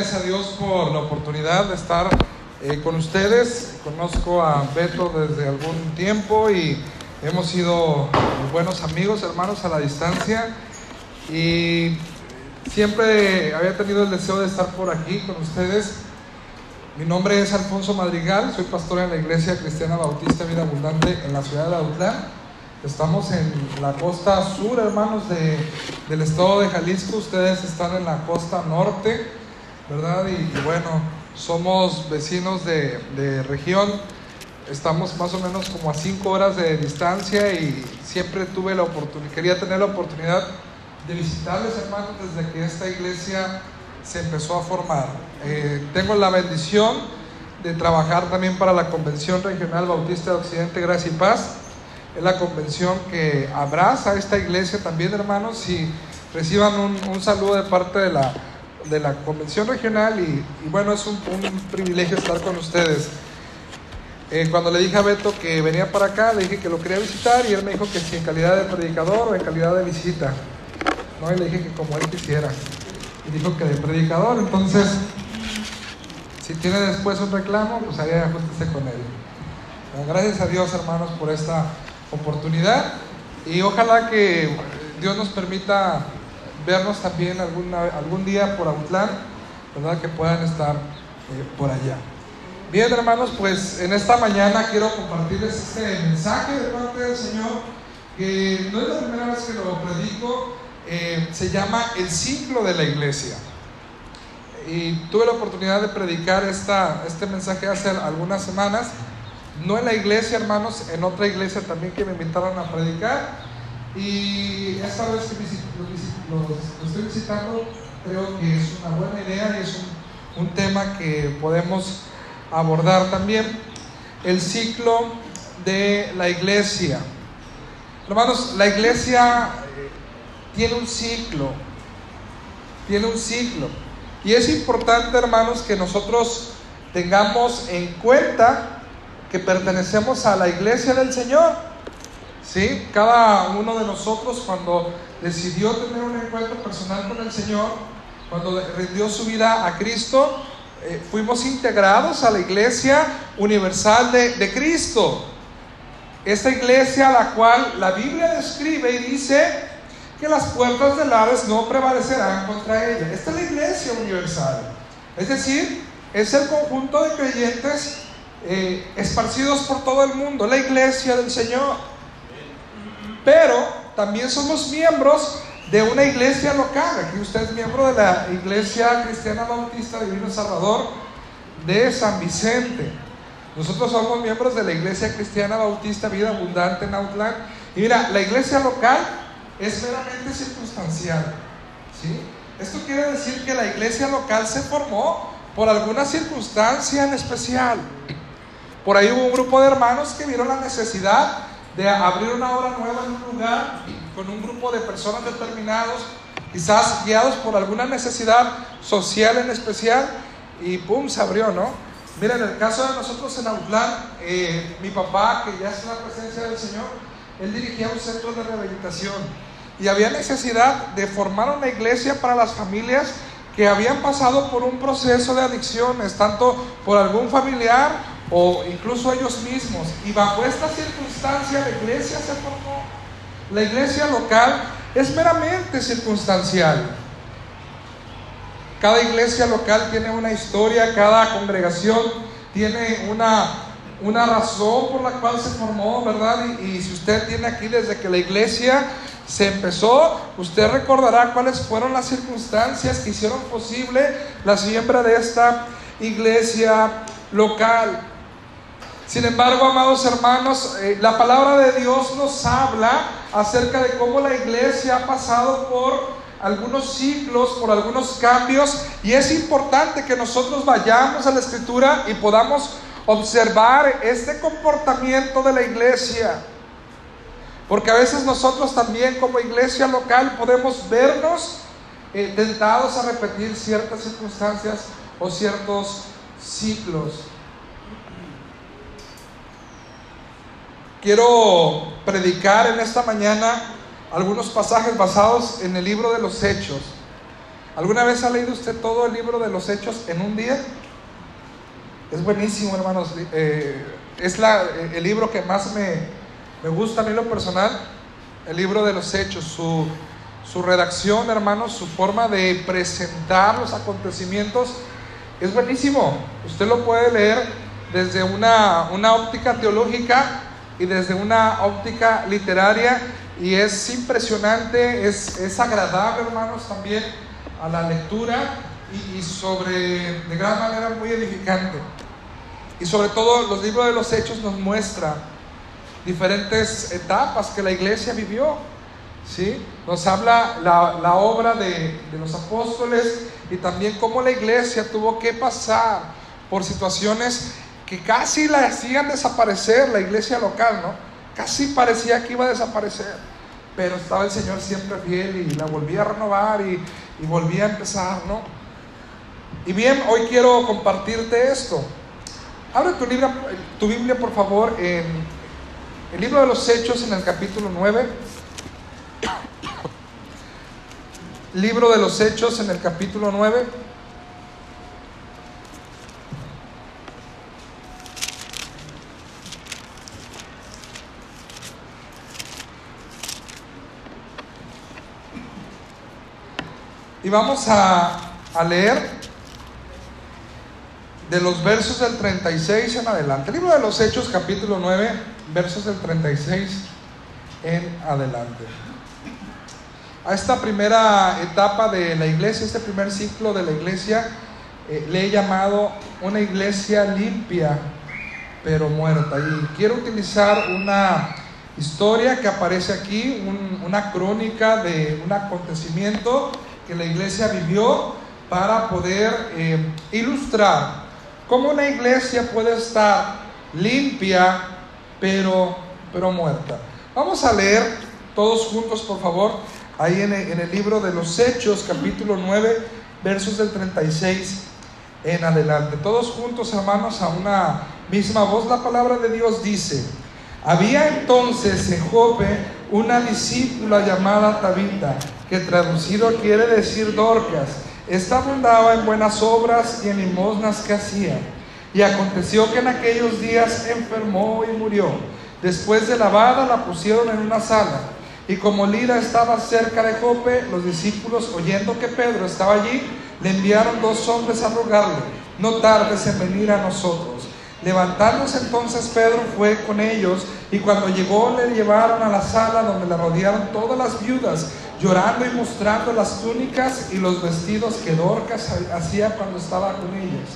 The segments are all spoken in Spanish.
gracias a Dios por la oportunidad de estar eh, con ustedes. Conozco a Beto desde algún tiempo y hemos sido buenos amigos, hermanos a la distancia. Y siempre había tenido el deseo de estar por aquí con ustedes. Mi nombre es Alfonso Madrigal, soy pastor en la Iglesia Cristiana Bautista Vida Abundante en la ciudad de Autlán. Estamos en la costa sur, hermanos, de, del estado de Jalisco. Ustedes están en la costa norte, ¿verdad? Y, bueno, somos vecinos de, de, región. Estamos más o menos como a cinco horas de distancia y siempre tuve la oportunidad, quería tener la oportunidad de visitarles, hermanos, desde que esta iglesia se empezó a formar. Eh, tengo la bendición de trabajar también para la Convención Regional Bautista de Occidente, Gracia y Paz es la convención que abraza a esta iglesia también, hermanos, y reciban un, saludo de parte de la, de la convención regional y, bueno, es un, privilegio estar con ustedes. Eh, cuando le dije a Beto que venía para acá, le dije que lo quería visitar y él me dijo que si en calidad de predicador o en calidad de visita. ¿no? Y le dije que como él quisiera. Y dijo que de predicador, entonces, si tiene después un reclamo, pues ahí ajustese con él. gracias a Dios, hermanos, por esta oportunidad y ojalá que Dios nos permita vernos también alguna, algún día por Autlán, ¿verdad? Que puedan estar eh, por allá. Bien, hermanos, pues en esta mañana quiero compartirles este mensaje de parte del Señor, que no es la primera vez que lo predico, eh, se llama El ciclo de la iglesia. Y tuve la oportunidad de predicar esta, este mensaje hace algunas semanas no en la iglesia, hermanos, en otra iglesia también que me invitaron a predicar. Y esta vez que lo, estoy visitando, creo que es una buena idea y es un, tema que podemos abordar también. El ciclo de la iglesia. Hermanos, la iglesia eh, tiene un ciclo, tiene un ciclo. Y es importante, hermanos, que nosotros tengamos en cuenta que pertenecemos a la iglesia del Señor. ¿Sí? Cada uno de nosotros cuando decidió tener un encuentro personal con el Señor, cuando rindió su vida a Cristo, eh, fuimos integrados a la iglesia universal de, Cristo. Esta iglesia a la cual la Biblia describe y dice que las puertas del Hades no prevalecerán contra ella. Esta es la iglesia universal. Es decir, es el conjunto de creyentes eh, esparcidos por todo el mundo, la iglesia del Señor. Pero también somos miembros de una iglesia local. Aquí usted es miembro de la Iglesia Cristiana Bautista Divino Salvador de San Vicente. Nosotros somos miembros de la Iglesia Cristiana Bautista Vida Abundante en Outland. Y mira, la iglesia local es meramente circunstancial. ¿sí? Esto quiere decir que la iglesia local se formó por alguna circunstancia en especial. Por ahí hubo un grupo de hermanos que vieron la necesidad de abrir una obra nueva en un lugar con un grupo de personas determinados, quizás guiados por alguna necesidad social en especial, y pum, se abrió, ¿no? Mira, en el caso de nosotros en Autlán, eh, mi papá, que ya es la presencia del Señor, él dirigía un centro de rehabilitación y había necesidad de formar una iglesia para las familias que habían pasado por un proceso de adicciones, tanto por algún familiar o incluso ellos mismos. Y bajo esta circunstancia la iglesia se formó. La iglesia local es meramente circunstancial. Cada iglesia local tiene una historia, cada congregación tiene una, una razón por la cual se formó, ¿verdad? Y, si usted tiene aquí desde que la iglesia se empezó, usted recordará cuáles fueron las circunstancias que hicieron posible la siembra de esta iglesia local. Sin embargo, amados hermanos, eh, la palabra de Dios nos habla acerca de cómo la iglesia ha pasado por algunos ciclos, por algunos cambios, y es importante que nosotros vayamos a la escritura y podamos observar este comportamiento de la iglesia. Porque a veces nosotros también como iglesia local podemos vernos eh, tentados a repetir ciertas circunstancias o ciertos ciclos. Quiero predicar en esta mañana algunos pasajes basados en el libro de los Hechos. ¿Alguna vez ha leído usted todo el libro de los hechos en un día? Es buenísimo, hermanos. Eh, es la, el libro que más me, me gusta a mí lo personal, el libro de los hechos, su, su redacción, hermanos, su forma de presentar los acontecimientos es buenísimo. Usted lo puede leer desde una, una óptica teológica y desde una óptica literaria y es impresionante, es, es agradable, hermanos, también a la lectura y, y, sobre, de gran manera, muy edificante. Y sobre todo los libros de los hechos nos muestran diferentes etapas que la iglesia vivió. ¿sí? Nos habla la, la obra de, de los apóstoles y también cómo la iglesia tuvo que pasar por situaciones que casi la hacían desaparecer, la iglesia local, ¿no? Casi parecía que iba a desaparecer, pero estaba el Señor siempre fiel y la volvía a renovar y, volvía a empezar, ¿no? Y bien, hoy quiero compartirte esto. Abre tu, libro, tu Biblia, por favor, en el libro de los Hechos, en el capítulo 9. Libro de los Hechos, en el capítulo 9. Y vamos a, a, leer de los versos del 36 en adelante. El libro de los Hechos, capítulo 9, versos del 36 en adelante. A esta primera etapa de la iglesia, este primer ciclo de la iglesia, eh, le he llamado una iglesia limpia pero muerta. Y quiero utilizar una historia que aparece aquí, un, una crónica de un acontecimiento que la iglesia vivió para poder eh, ilustrar cómo una iglesia puede estar limpia pero, pero muerta. Vamos a leer todos juntos, por favor, ahí en el, libro de los Hechos, capítulo 9, versos del 36 en adelante. Todos juntos, hermanos, a una misma voz, la palabra de Dios dice, había entonces en Jope una discípula llamada Tabita, que traducido quiere decir Dorcas. Esta abundaba en buenas obras y en limosnas que hacía. Y aconteció que en aquellos días enfermó y murió. Después de lavada la pusieron en una sala. Y como Lida estaba cerca de Jope, los discípulos, oyendo que Pedro estaba allí, le enviaron dos hombres a rogarle, no tardes en venir a nosotros. Levantándose entonces Pedro fue con ellos y cuando llegó le llevaron a la sala donde le rodearon todas las viudas, llorando y mostrando las túnicas y los vestidos que Dorcas hacía cuando estaba con ellos.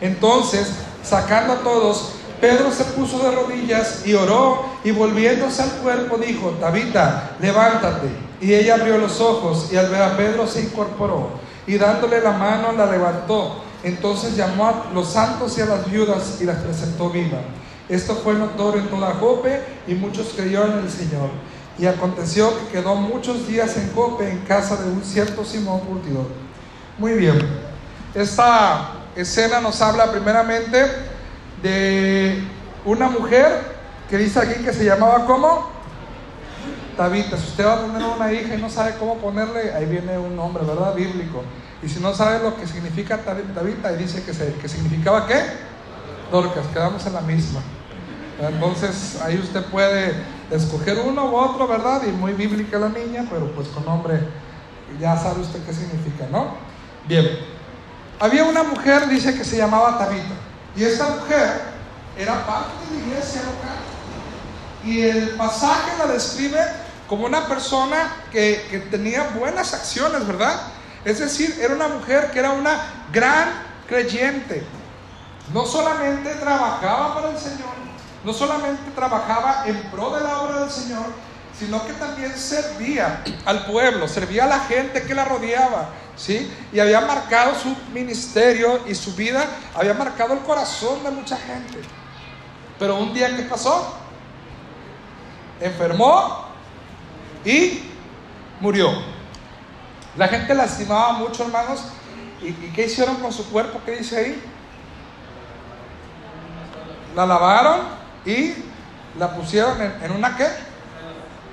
Entonces, sacando a todos, Pedro se puso de rodillas y oró y volviéndose al cuerpo dijo, Tabita, levántate. Y ella abrió los ojos y al ver a Pedro se incorporó y dándole la mano la levantó. Entonces llamó a los santos y a las viudas y las presentó viva. Esto fue notorio en toda Jope y muchos creyeron en el Señor. Y aconteció que quedó muchos días en Jope en casa de un cierto Simón Curtidor. Muy bien. Esta escena nos habla primeramente de una mujer que dice aquí que se llamaba ¿cómo? Tabita. Si usted va a tener una hija y no sabe cómo ponerle, ahí viene un nombre, ¿verdad? Bíblico. Y si no sabe lo que significa Tabita, ahí dice que, que significaba qué? Dorcas, quedamos en la misma. Entonces ahí usted puede escoger uno u otro, ¿verdad? Y muy bíblica la niña, pero pues con nombre ya sabe usted qué significa, ¿no? Bien. Había una mujer, dice que se llamaba Tabita. Y esta mujer era parte de la iglesia local. Y el pasaje la describe como una persona que, que tenía buenas acciones, ¿verdad? Es decir, era una mujer que era una gran creyente. No solamente trabajaba para el Señor, no solamente trabajaba en pro de la obra del Señor, sino que también servía al pueblo, servía a la gente que la rodeaba, ¿sí? Y había marcado su ministerio y su vida, había marcado el corazón de mucha gente. Pero un día, ¿qué pasó? Enfermó y murió. La gente la estimaba mucho, hermanos. ¿Y, ¿Y, qué hicieron con su cuerpo? ¿Qué dice ahí? La lavaron y la pusieron en, una qué?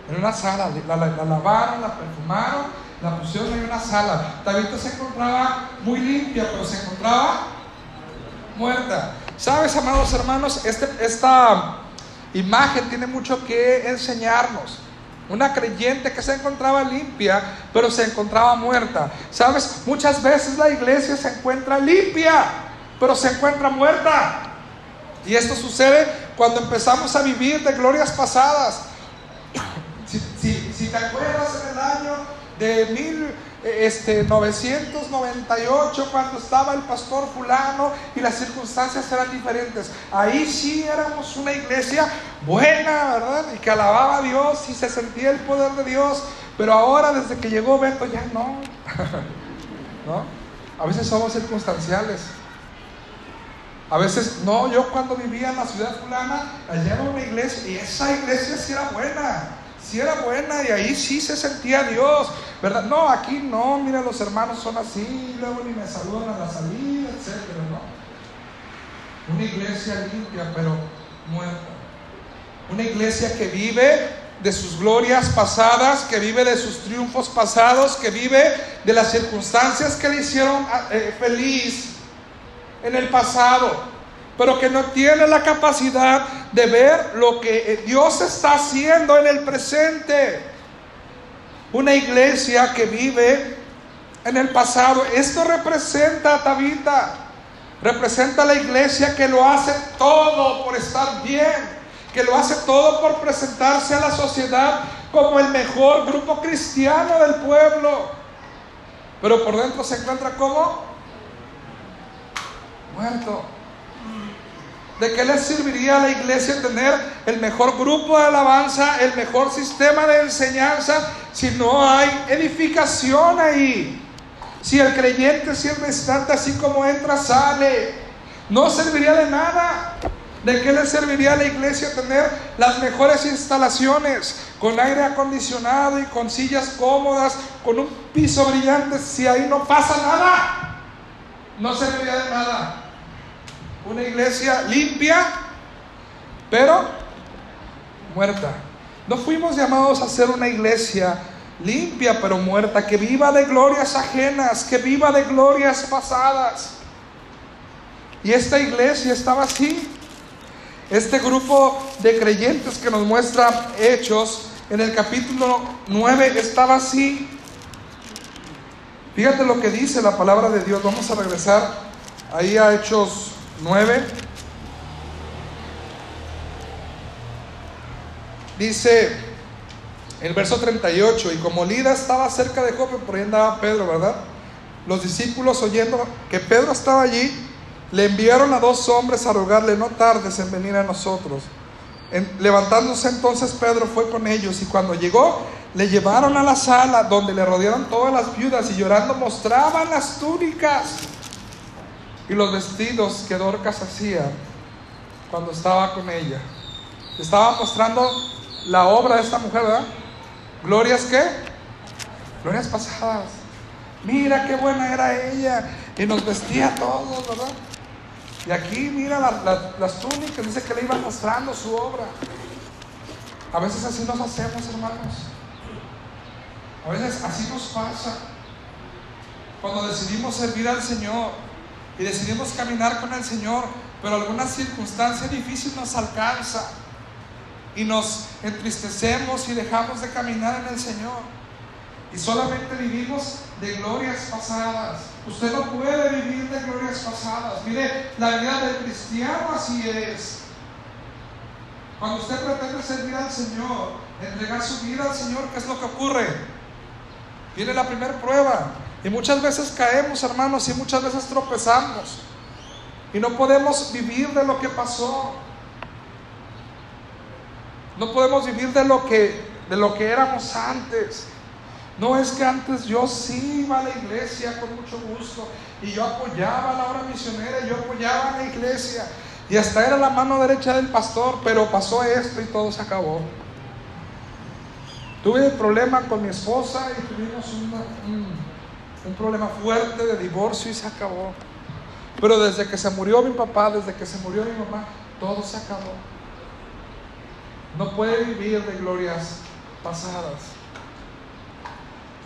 En una sala. La, la, la, lavaron, la perfumaron la pusieron en una sala. Tabita se encontraba muy limpia, pero se encontraba muerta. ¿Sabes, amados hermanos? Este, esta imagen tiene mucho que enseñarnos. Una creyente que se encontraba limpia, pero se encontraba muerta. ¿Sabes? Muchas veces la iglesia se encuentra limpia, pero se encuentra muerta. Y esto sucede cuando empezamos a vivir de glorias pasadas. Si, te acuerdas en el año de mil, este, 998 cuando estaba el pastor fulano y las circunstancias eran diferentes. Ahí sí éramos una iglesia buena, ¿verdad? Y que alababa a Dios y se sentía el poder de Dios. Pero ahora desde que llegó Beto ya no. ¿No? A veces somos circunstanciales. A veces, no, yo cuando vivía en la ciudad fulana, allá era una iglesia y esa iglesia sí era buena si era buena y ahí sí se sentía Dios, ¿verdad? No, aquí no, mira, los hermanos son así, luego ni me saludan a la salida, etcétera, ¿no? Una iglesia limpia, pero muerta. Una iglesia que vive de sus glorias pasadas, que vive de sus triunfos pasados, que vive de las circunstancias que le hicieron eh, feliz en el pasado pero que no tiene la capacidad de ver lo que Dios está haciendo en el presente. Una iglesia que vive en el pasado. Esto representa a Tabita. Representa a la iglesia que lo hace todo por estar bien. Que lo hace todo por presentarse a la sociedad como el mejor grupo cristiano del pueblo. Pero por dentro se encuentra como muerto. ¿De qué le serviría a la iglesia tener el mejor grupo de alabanza, el mejor sistema de enseñanza, si no hay edificación ahí? Si el creyente siempre está así como entra, sale, no serviría de nada. ¿De qué le serviría a la iglesia tener las mejores instalaciones, con aire acondicionado y con sillas cómodas, con un piso brillante, si ahí no pasa nada? No serviría de nada una iglesia limpia, pero muerta. No fuimos llamados a ser una iglesia limpia, pero muerta, que viva de glorias ajenas, que viva de glorias pasadas. Y esta iglesia estaba así. Este grupo de creyentes que nos muestra Hechos en el capítulo 9 estaba así. Fíjate lo que dice la palabra de Dios. Vamos a regresar ahí a Hechos 9. Dice el verso 38, y como Lida estaba cerca de Jope, por ahí andaba Pedro, ¿verdad? Los discípulos oyendo que Pedro estaba allí, le enviaron a dos hombres a rogarle, no tardes en venir a nosotros. levantándose entonces Pedro fue con ellos y cuando llegó le llevaron a la sala donde le rodearon todas las viudas y llorando mostraban las túnicas y los vestidos que Dorcas hacía cuando estaba con ella. Estaba mostrando la obra de esta mujer, ¿verdad? Glorias qué? Glorias pasadas. Mira qué buena era ella. Y nos vestía todos, ¿verdad? Y aquí mira las túnicas, dice que le iba mostrando su obra. A veces así nos hacemos, hermanos. A veces así nos pasa. Cuando decidimos servir al Señor, y decidimos caminar con el Señor, pero alguna circunstancia difícil nos alcanza y nos entristecemos y dejamos de caminar en el Señor. Y solamente vivimos de glorias pasadas. Usted no puede vivir de glorias pasadas. Mire, la vida del cristiano así es. Cuando usted pretende servir al Señor, entregar su vida al Señor, ¿qué es lo que ocurre? Viene la primera prueba. Y muchas veces caemos, hermanos, y muchas veces tropezamos. Y no podemos vivir de lo que pasó. No podemos vivir de lo que, de lo que éramos antes. No es que antes yo sí iba a la iglesia con mucho gusto y yo apoyaba la obra misionera, yo apoyaba a la iglesia y hasta era la mano derecha del pastor, pero pasó esto y todo se acabó. Tuve problema con mi esposa y tuvimos un un problema fuerte de divorcio y se acabó. Pero desde que se murió mi papá, desde que se murió mi mamá, todo se acabó. No puede vivir de glorias pasadas.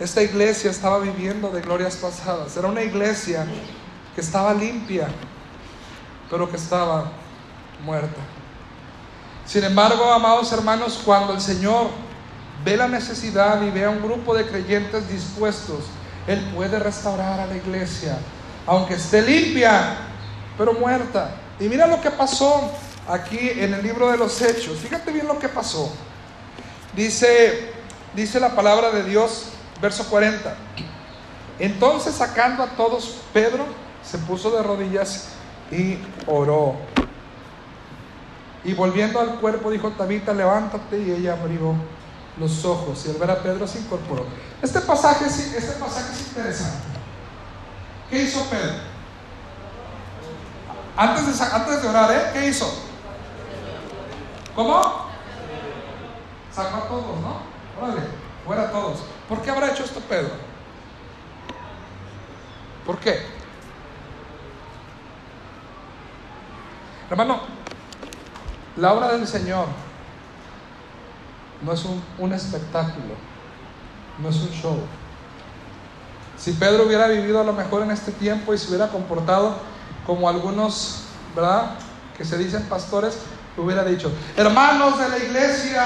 esta iglesia estaba viviendo de glorias pasadas. Era una iglesia que estaba limpia, pero que estaba muerta. Sin embargo, amados hermanos, cuando el Señor ve la necesidad y ve a un grupo de creyentes dispuestos, Él puede restaurar a la iglesia, aunque esté limpia, pero muerta. Y mira lo que pasó aquí en el libro de los Hechos. Fíjate bien lo que pasó. Dice, dice la palabra de Dios, verso 40. Entonces sacando a todos, Pedro se puso de rodillas y oró. Y volviendo al cuerpo dijo, Tabita, levántate. Y ella abrió los ojos y al ver a Pedro se incorporó. Este pasaje, este pasaje es interesante. ¿Qué hizo Pedro? Antes de, antes de orar, ¿eh? ¿Qué hizo? ¿Cómo? Sacó a todos, ¿no? Órale, fuera a todos. ¿Por qué habrá hecho esto Pedro? ¿Por qué? Hermano, la obra del Señor no es un, espectáculo, no es un show. Si Pedro hubiera vivido a lo mejor en este tiempo y se hubiera comportado como algunos, ¿verdad? Que se dicen pastores, hubiera dicho, hermanos de la iglesia,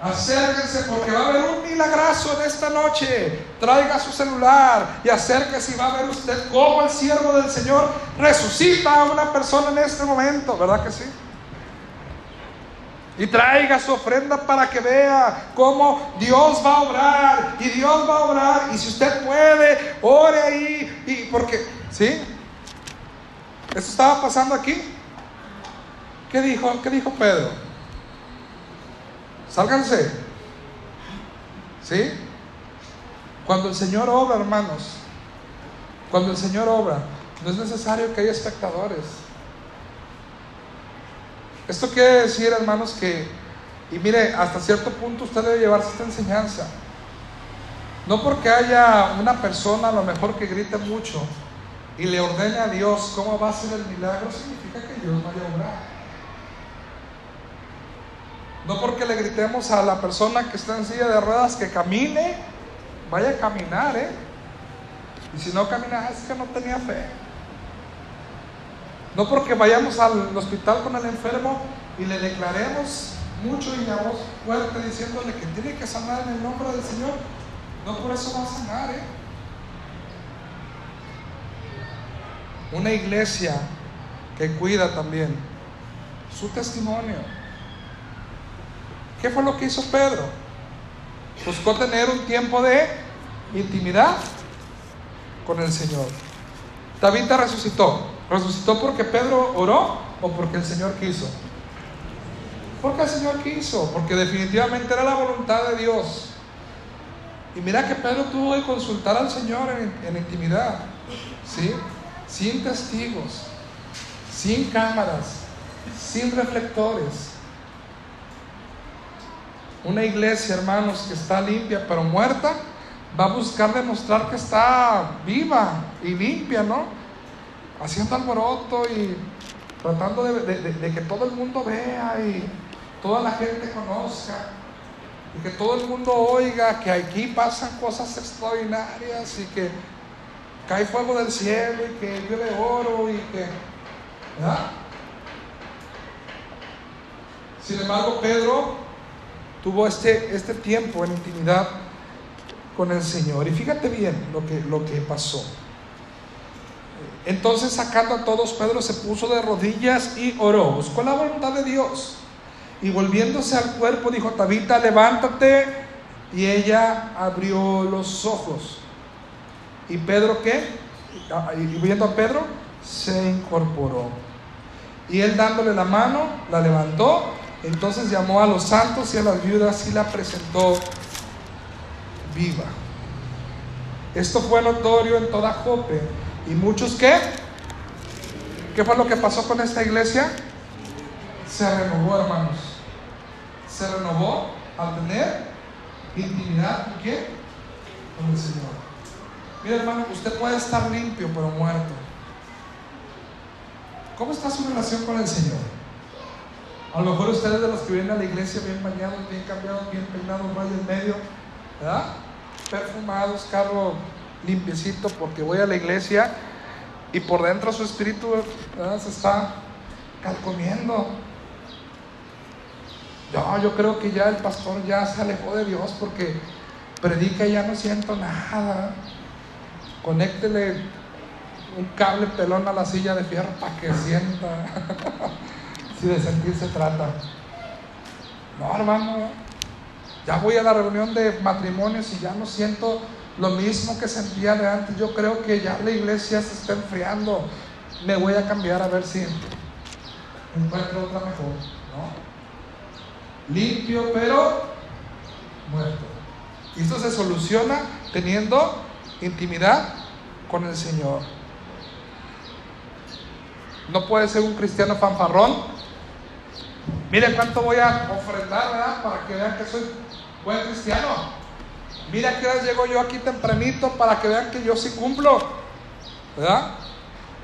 acérquense porque va a haber un milagrazo en esta noche. Traiga su celular y acérquese y va a ver usted cómo el siervo del Señor resucita a una persona en este momento, ¿verdad que sí? Y traiga su ofrenda para que vea cómo Dios va a obrar. Y Dios va a obrar. Y si usted puede, ore ahí. Y porque, ¿sí? ¿Eso estaba pasando aquí? ¿Qué dijo, qué dijo Pedro? Sálganse. ¿Sí? Cuando el Señor obra, hermanos, cuando el Señor obra, no es necesario que haya espectadores. Esto quiere decir, hermanos, que, y mire, hasta cierto punto usted debe llevarse esta enseñanza. No porque haya una persona a lo mejor que grite mucho y le ordene a Dios cómo va a ser el milagro, significa que Dios vaya a obrar. No porque le gritemos a la persona que está en silla de ruedas que camine, vaya a caminar, ¿eh? Y si no camina, es que no tenía fe. No porque vayamos al hospital con el enfermo y le declaremos mucho y a voz fuerte diciéndole que tiene que sanar en el nombre del Señor. No por eso va a sanar, ¿eh? Una iglesia que cuida también su testimonio ¿Qué fue lo que hizo Pedro? Buscó tener un tiempo de intimidad con el Señor. Tabita resucitó. ¿Resucitó porque Pedro oró o porque el Señor quiso? Porque el Señor quiso, porque definitivamente era la voluntad de Dios. Y mira que Pedro tuvo que consultar al Señor en, intimidad, ¿sí? Sin testigos, sin cámaras, sin reflectores una iglesia, hermanos, que está limpia pero muerta, va a buscar demostrar que está viva y limpia, ¿no? Haciendo alboroto y tratando de, que todo el mundo vea y toda la gente conozca y que todo el mundo oiga que aquí pasan cosas extraordinarias y que cae fuego del cielo y que llueve oro y que... ¿verdad? Sin embargo, Pedro tuvo este, este tiempo en intimidad con el Señor. Y fíjate bien lo que, lo que pasó. Entonces sacando a todos, Pedro se puso de rodillas y oró, buscó la voluntad de Dios. Y volviéndose al cuerpo dijo, Tabita, levántate. Y ella abrió los ojos. ¿Y Pedro qué? Y viendo a Pedro, se incorporó. Y él dándole la mano, la levantó entonces llamó a los santos y a las viudas y la presentó viva. Esto fue notorio en toda Jope. ¿Y muchos qué? ¿Qué fue lo que pasó con esta iglesia? Se renovó, hermanos. Se renovó al tener intimidad ¿con quién? Con el Señor. Mira, hermano, usted puede estar limpio pero muerto. ¿Cómo está su relación con el Señor? A lo mejor ustedes de los que vienen a la iglesia bien bañados, bien cambiados, bien peinados, en medio, ¿verdad? perfumados, carro limpiecito porque voy a la iglesia y por dentro su espíritu se está calcomiendo. Yo, yo creo que ya el pastor ya se alejó de Dios porque predica y ya no siento nada. Conéctele un cable pelón a la silla de fierro para que sienta. si de sentir se trata. No, hermano, ya voy a la reunión de matrimonios y ya no siento lo mismo que sentía de antes. Yo creo que ya la iglesia se está enfriando. Me voy a cambiar a ver si encuentro otra mejor. ¿no? Limpio, pero muerto. Y esto se soluciona teniendo intimidad con el Señor. No puede ser un cristiano fanfarrón. Mire cuánto voy a ofrendar. Para que vean que soy buen cristiano. Mira que hora llego yo aquí tempranito para que vean que yo sí cumplo. ¿Verdad?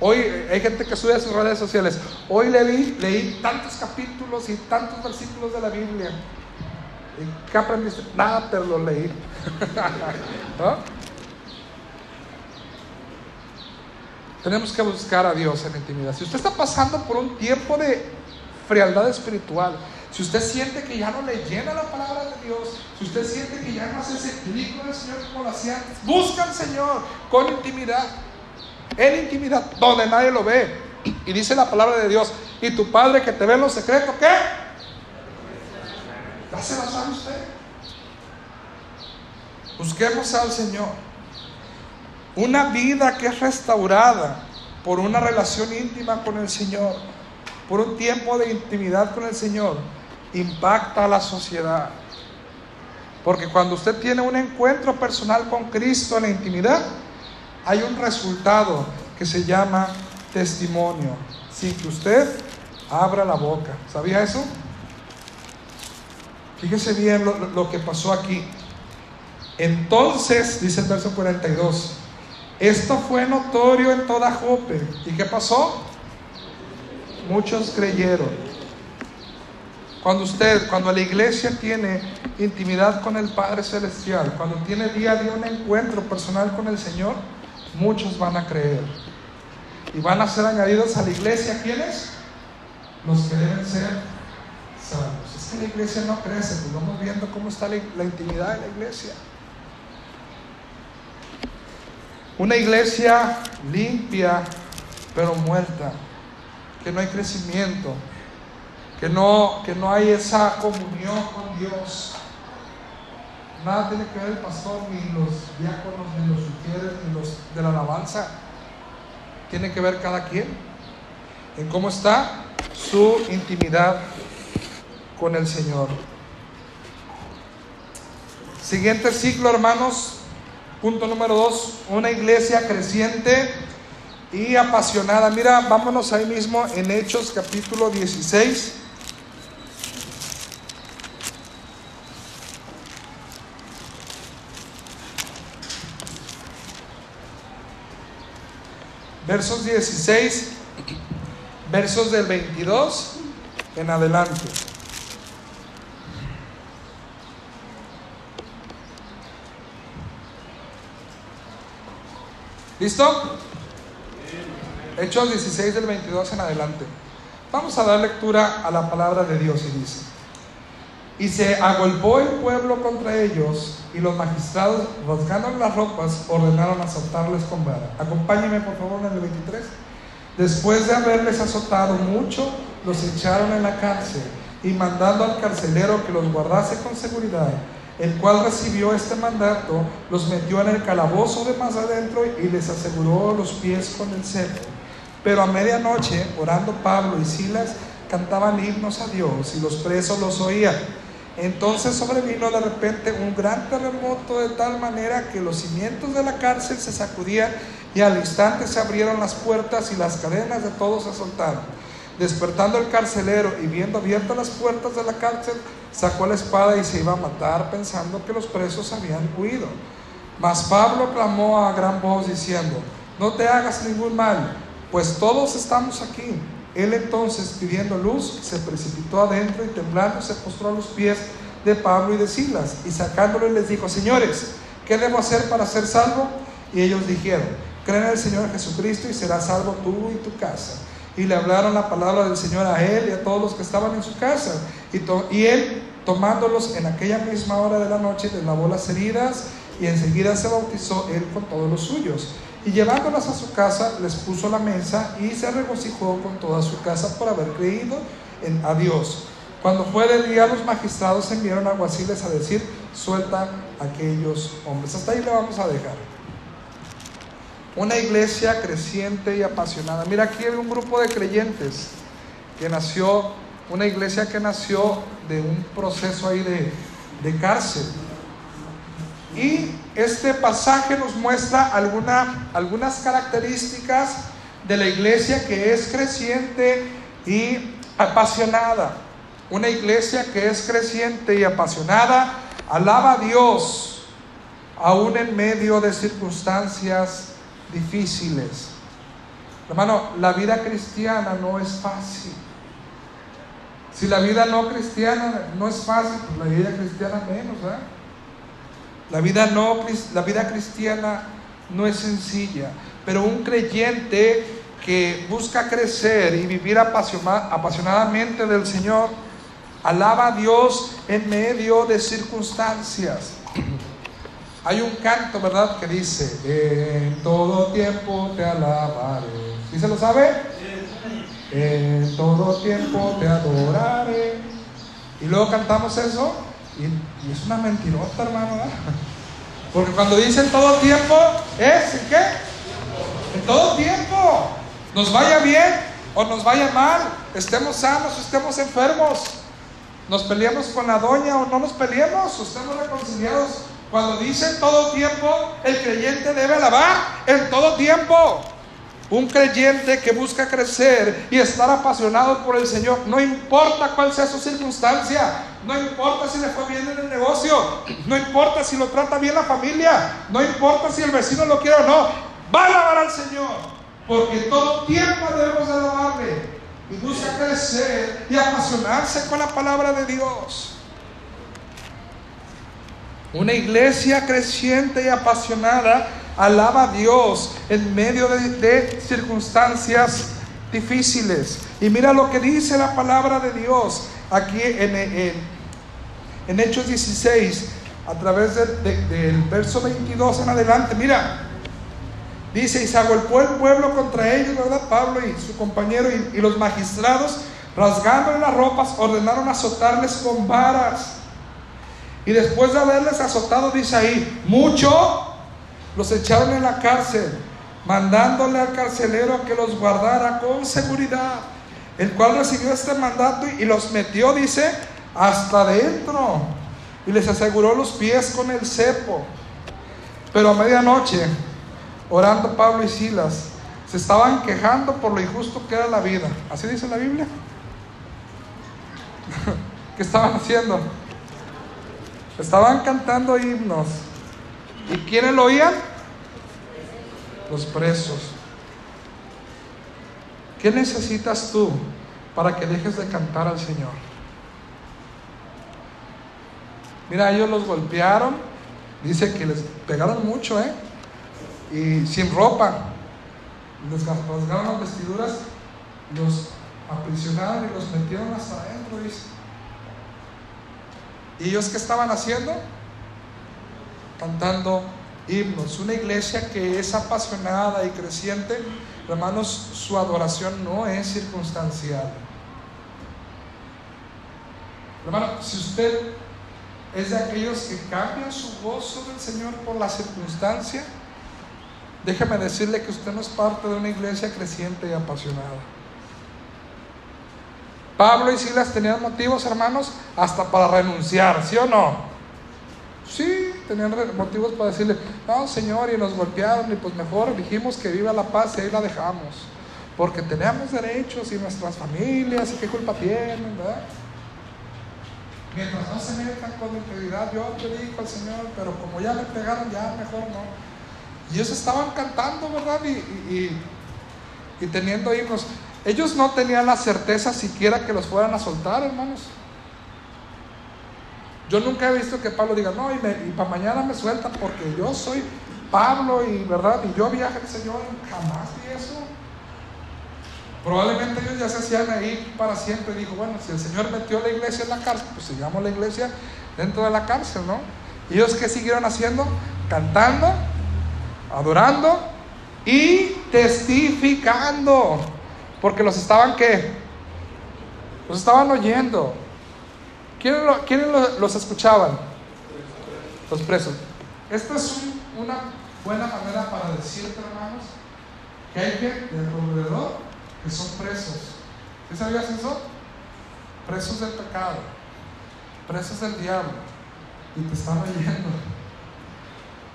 Hoy hay gente que sube a sus redes sociales. Hoy leí, leí tantos capítulos y tantos versículos de la Biblia. ¿Y ¿Qué aprendiste? Nada, pero lo leí. Tenemos que buscar a Dios en intimidad. Si usted está pasando por un tiempo de frialdad espiritual, si usted siente que ya no le llena la palabra de Dios, si usted siente que ya no hace ese clic con el Señor como lo hacía busca al Señor con intimidad. En intimidad, donde nadie lo ve. Y dice la palabra de Dios, y tu Padre que te ve en los secretos, ¿qué? Ya se la sabe usted. Busquemos al Señor. Una vida que es restaurada por una relación íntima con el Señor, por un tiempo de intimidad con el Señor, impacta a la sociedad. Porque cuando usted tiene un encuentro personal con Cristo en la intimidad, hay un resultado que se llama testimonio, sin que usted abra la boca. ¿Sabía eso? Fíjese bien lo, que pasó aquí. Entonces, dice el verso 42, esto fue notorio en toda Jope. ¿Y qué pasó? Muchos creyeron. Cuando usted, cuando la iglesia tiene intimidad con el Padre Celestial, cuando tiene día a día un encuentro personal con el Señor, muchos van a creer. Y van a ser añadidos a la iglesia, ¿quiénes? Los que deben ser salvos. Es que la iglesia no crece, pues vamos viendo cómo está la, la intimidad de la iglesia. Una iglesia limpia, pero muerta, que no hay crecimiento, que no, que no hay esa comunión con Dios. Nada tiene que ver el pastor, ni los diáconos, ni los sugieres, ni los de la alabanza. Tiene que ver cada quien en cómo está su intimidad con el Señor. Siguiente ciclo, hermanos. Punto número dos, una iglesia creciente y apasionada. Mira, vámonos ahí mismo en Hechos capítulo 16. Versos 16, versos del 22 en adelante. ¿Listo? Hechos 16 del 22 en adelante. Vamos a dar lectura a la palabra de Dios y dice. Y se agolpó el pueblo contra ellos, y los magistrados, rasgando las ropas, ordenaron azotarles con vara. Acompáñenme por favor en el 23. Después de haberles azotado mucho, los echaron en la cárcel, y mandando al carcelero que los guardase con seguridad, el cual recibió este mandato, los metió en el calabozo de más adentro y les aseguró los pies con el cepo. Pero a medianoche, orando Pablo y Silas, cantaban himnos a Dios y los presos los oían. Entonces sobrevino de repente un gran terremoto de tal manera que los cimientos de la cárcel se sacudían y al instante se abrieron las puertas y las cadenas de todos se soltaron. Despertando el carcelero y viendo abiertas las puertas de la cárcel, sacó la espada y se iba a matar pensando que los presos habían huido. Mas Pablo clamó a gran voz diciendo, no te hagas ningún mal, pues todos estamos aquí. Él entonces, pidiendo luz, se precipitó adentro y temblando se postró a los pies de Pablo y de Silas y sacándole les dijo, señores, ¿qué debo hacer para ser salvo? Y ellos dijeron, cree en el Señor Jesucristo y serás salvo tú y tu casa. Y le hablaron la palabra del Señor a él y a todos los que estaban en su casa. Y, y él, tomándolos en aquella misma hora de la noche, les lavó las heridas y enseguida se bautizó él con todos los suyos. Y llevándolas a su casa, les puso la mesa y se regocijó con toda su casa por haber creído en, a Dios. Cuando fue de día, los magistrados enviaron alguaciles a decir, suelta aquellos hombres. Hasta ahí le vamos a dejar. Una iglesia creciente y apasionada. Mira, aquí hay un grupo de creyentes que nació, una iglesia que nació de un proceso ahí de, de cárcel. Y este pasaje nos muestra alguna, algunas características de la iglesia que es creciente y apasionada. Una iglesia que es creciente y apasionada alaba a Dios aún en medio de circunstancias difíciles. Hermano, la vida cristiana no es fácil. Si la vida no cristiana no es fácil, pues la vida cristiana menos. ¿eh? La, vida no, la vida cristiana no es sencilla, pero un creyente que busca crecer y vivir apasionadamente del Señor, alaba a Dios en medio de circunstancias. Hay un canto, ¿verdad?, que dice, en todo tiempo te alabaré. ¿Sí se lo sabe? En todo tiempo te adoraré. Y luego cantamos eso, y, es una mentirota, hermano. Porque cuando dice en todo tiempo, ¿es en qué? En todo tiempo. Nos vaya bien o nos vaya mal, estemos sanos o estemos enfermos, nos peleamos con la doña o no nos peleemos, o estemos reconciliados. Cuando dice en todo tiempo, el creyente debe alabar en todo tiempo. Un creyente que busca crecer y estar apasionado por el Señor, no importa cuál sea su circunstancia, no importa si le fue bien en el negocio, no importa si lo trata bien la familia, no importa si el vecino lo quiere o no, va a alabar al Señor. Porque todo tiempo debemos alabarle y busca crecer y apasionarse con la palabra de Dios. Una iglesia creciente y apasionada alaba a Dios en medio de, circunstancias difíciles. Y mira lo que dice la palabra de Dios aquí en, en, Hechos 16, a través del verso 22 en adelante. Mira, Dice, y se agolpó el pueblo contra ellos, ¿verdad? Pablo y su compañero y, los magistrados, rasgándole las ropas, ordenaron azotarles con varas. Y después de haberles azotado, dice ahí, mucho, los echaron en la cárcel, mandándole al carcelero que los guardara con seguridad, el cual recibió este mandato y los metió, dice, hasta adentro, y les aseguró los pies con el cepo. Pero a medianoche orando Pablo y Silas, se estaban quejando por lo injusto que era la vida. ¿Así dice la Biblia? ¿Qué estaban haciendo? Estaban cantando himnos. ¿Y quiénes lo oían? Los presos. ¿Qué necesitas tú para que dejes de cantar al Señor? Mira, ellos los golpearon. Dice que les pegaron mucho, ¿eh? y sin ropa. Les rasgaron las vestiduras, los aprisionaron y los metieron hasta adentro. ¿Y ellos qué estaban haciendo? Cantando himnos. Una iglesia que es apasionada y creciente, hermanos, su adoración no es circunstancial. Hermano, si usted es de aquellos que cambian su gozo del Señor por la circunstancia, déjeme decirle que usted no es parte de una iglesia creciente y apasionada. Pablo y Silas tenían motivos, hermanos, hasta para renunciar, ¿sí o no? Sí, tenían motivos para decirle, no, Señor, y nos golpearon, y pues mejor dijimos que viva la paz y ahí la dejamos. Porque tenemos derechos y nuestras familias, y qué culpa tienen, ¿verdad? Mientras no se metan con integridad, yo digo al Señor, pero como ya le pegaron, ya mejor no. Y ellos estaban cantando, ¿verdad? Y, y, teniendo himnos. Ellos no tenían la certeza siquiera que los fueran a soltar, hermanos. Yo nunca he visto que Pablo diga, no, y, para mañana me sueltan porque yo soy Pablo y verdad, y yo viaje al Señor, jamás vi eso. Probablemente ellos ya se hacían ahí para siempre. Y dijo, bueno, si el Señor metió la iglesia en la cárcel, pues sigamos la iglesia dentro de la cárcel, ¿no? Y ellos qué siguieron haciendo? Cantando, adorando y testificando. Porque los estaban qué? Los estaban oyendo. ¿Quiénes, los escuchaban? Los presos. Esta es una buena manera para decirte, hermanos, que hay gente del alrededor que son presos. ¿Qué sabías eso? Presos del pecado, presos del diablo. Y te están oyendo.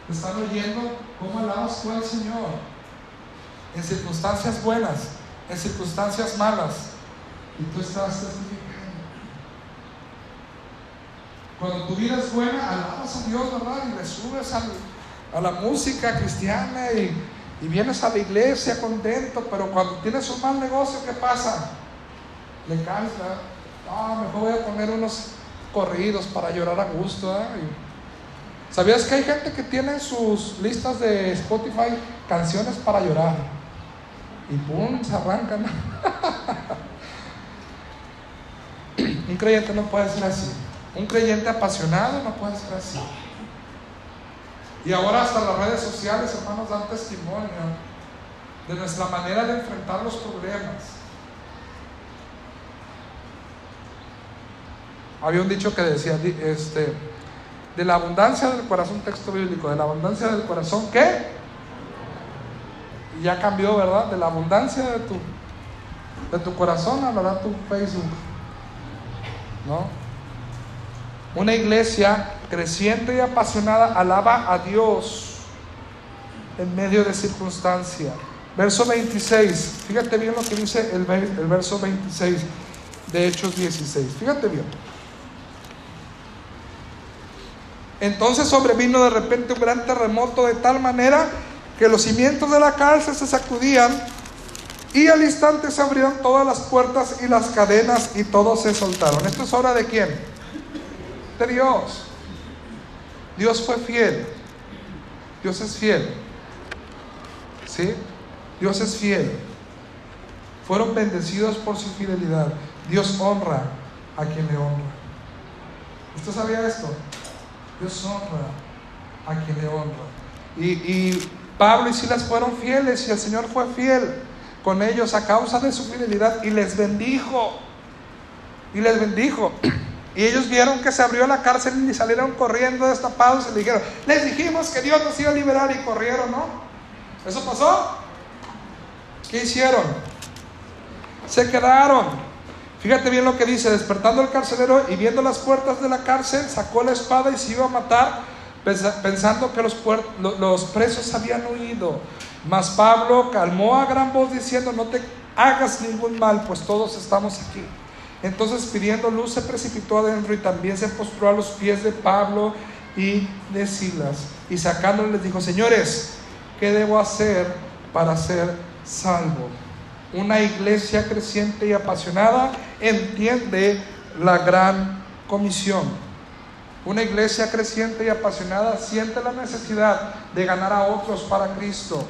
Te están oyendo cómo alabas tú al Señor. En circunstancias buenas, en circunstancias malas. Y tú estás testificando. Cuando tu vida es buena, alabas a Dios, ¿verdad? Y le subes a la música cristiana y, vienes a la iglesia contento, pero cuando tienes un mal negocio, ¿qué pasa? Le caes, Ah, mejor voy a poner unos corridos para llorar a gusto. ¿Sabías que hay gente que tiene sus listas de Spotify canciones para llorar? Y pum, se arrancan. Un creyente no puede ser así. Un creyente apasionado no puede ser así. Y ahora hasta las redes sociales, hermanos, dan testimonio de nuestra manera de enfrentar los problemas. Había un dicho que decía, este, de la abundancia del corazón, texto bíblico, de la abundancia del corazón, ¿qué? Y ya cambió, ¿verdad? De la abundancia de tu, de tu corazón hablará tu Facebook. ¿No? Una iglesia creciente y apasionada alaba a Dios en medio de circunstancia. Verso 26, fíjate bien lo que dice el, el verso 26 de Hechos 16. Fíjate bien. Entonces sobrevino de repente un gran terremoto de tal manera que los cimientos de la cárcel se sacudían y al instante se abrieron todas las puertas y las cadenas y todos se soltaron. ¿Esto es obra de quién? De Dios. Dios fue fiel. Dios es fiel. ¿Sí? Dios es fiel. Fueron bendecidos por su fidelidad. Dios honra a quien le honra. ¿Usted sabía esto? Dios honra a quien le honra. Y, y Pablo y Silas fueron fieles y el Señor fue fiel con ellos a causa de su fidelidad y les bendijo. Y les bendijo. Y ellos vieron que se abrió la cárcel y salieron corriendo destapados y le dijeron, les dijimos que Dios nos iba a liberar y corrieron, ¿no? ¿Eso pasó? ¿Qué hicieron? Se quedaron. Fíjate bien lo que dice, despertando el carcelero y viendo las puertas de la cárcel, sacó la espada y se iba a matar, pensando que los, los presos habían huido. Mas Pablo calmó a gran voz diciendo, no te hagas ningún mal, pues todos estamos aquí. Entonces pidiendo luz se precipitó adentro y también se postró a los pies de Pablo y de Silas. Y sacándole les dijo, señores, ¿qué debo hacer para ser salvo? Una iglesia creciente y apasionada entiende la gran comisión. Una iglesia creciente y apasionada siente la necesidad de ganar a otros para Cristo.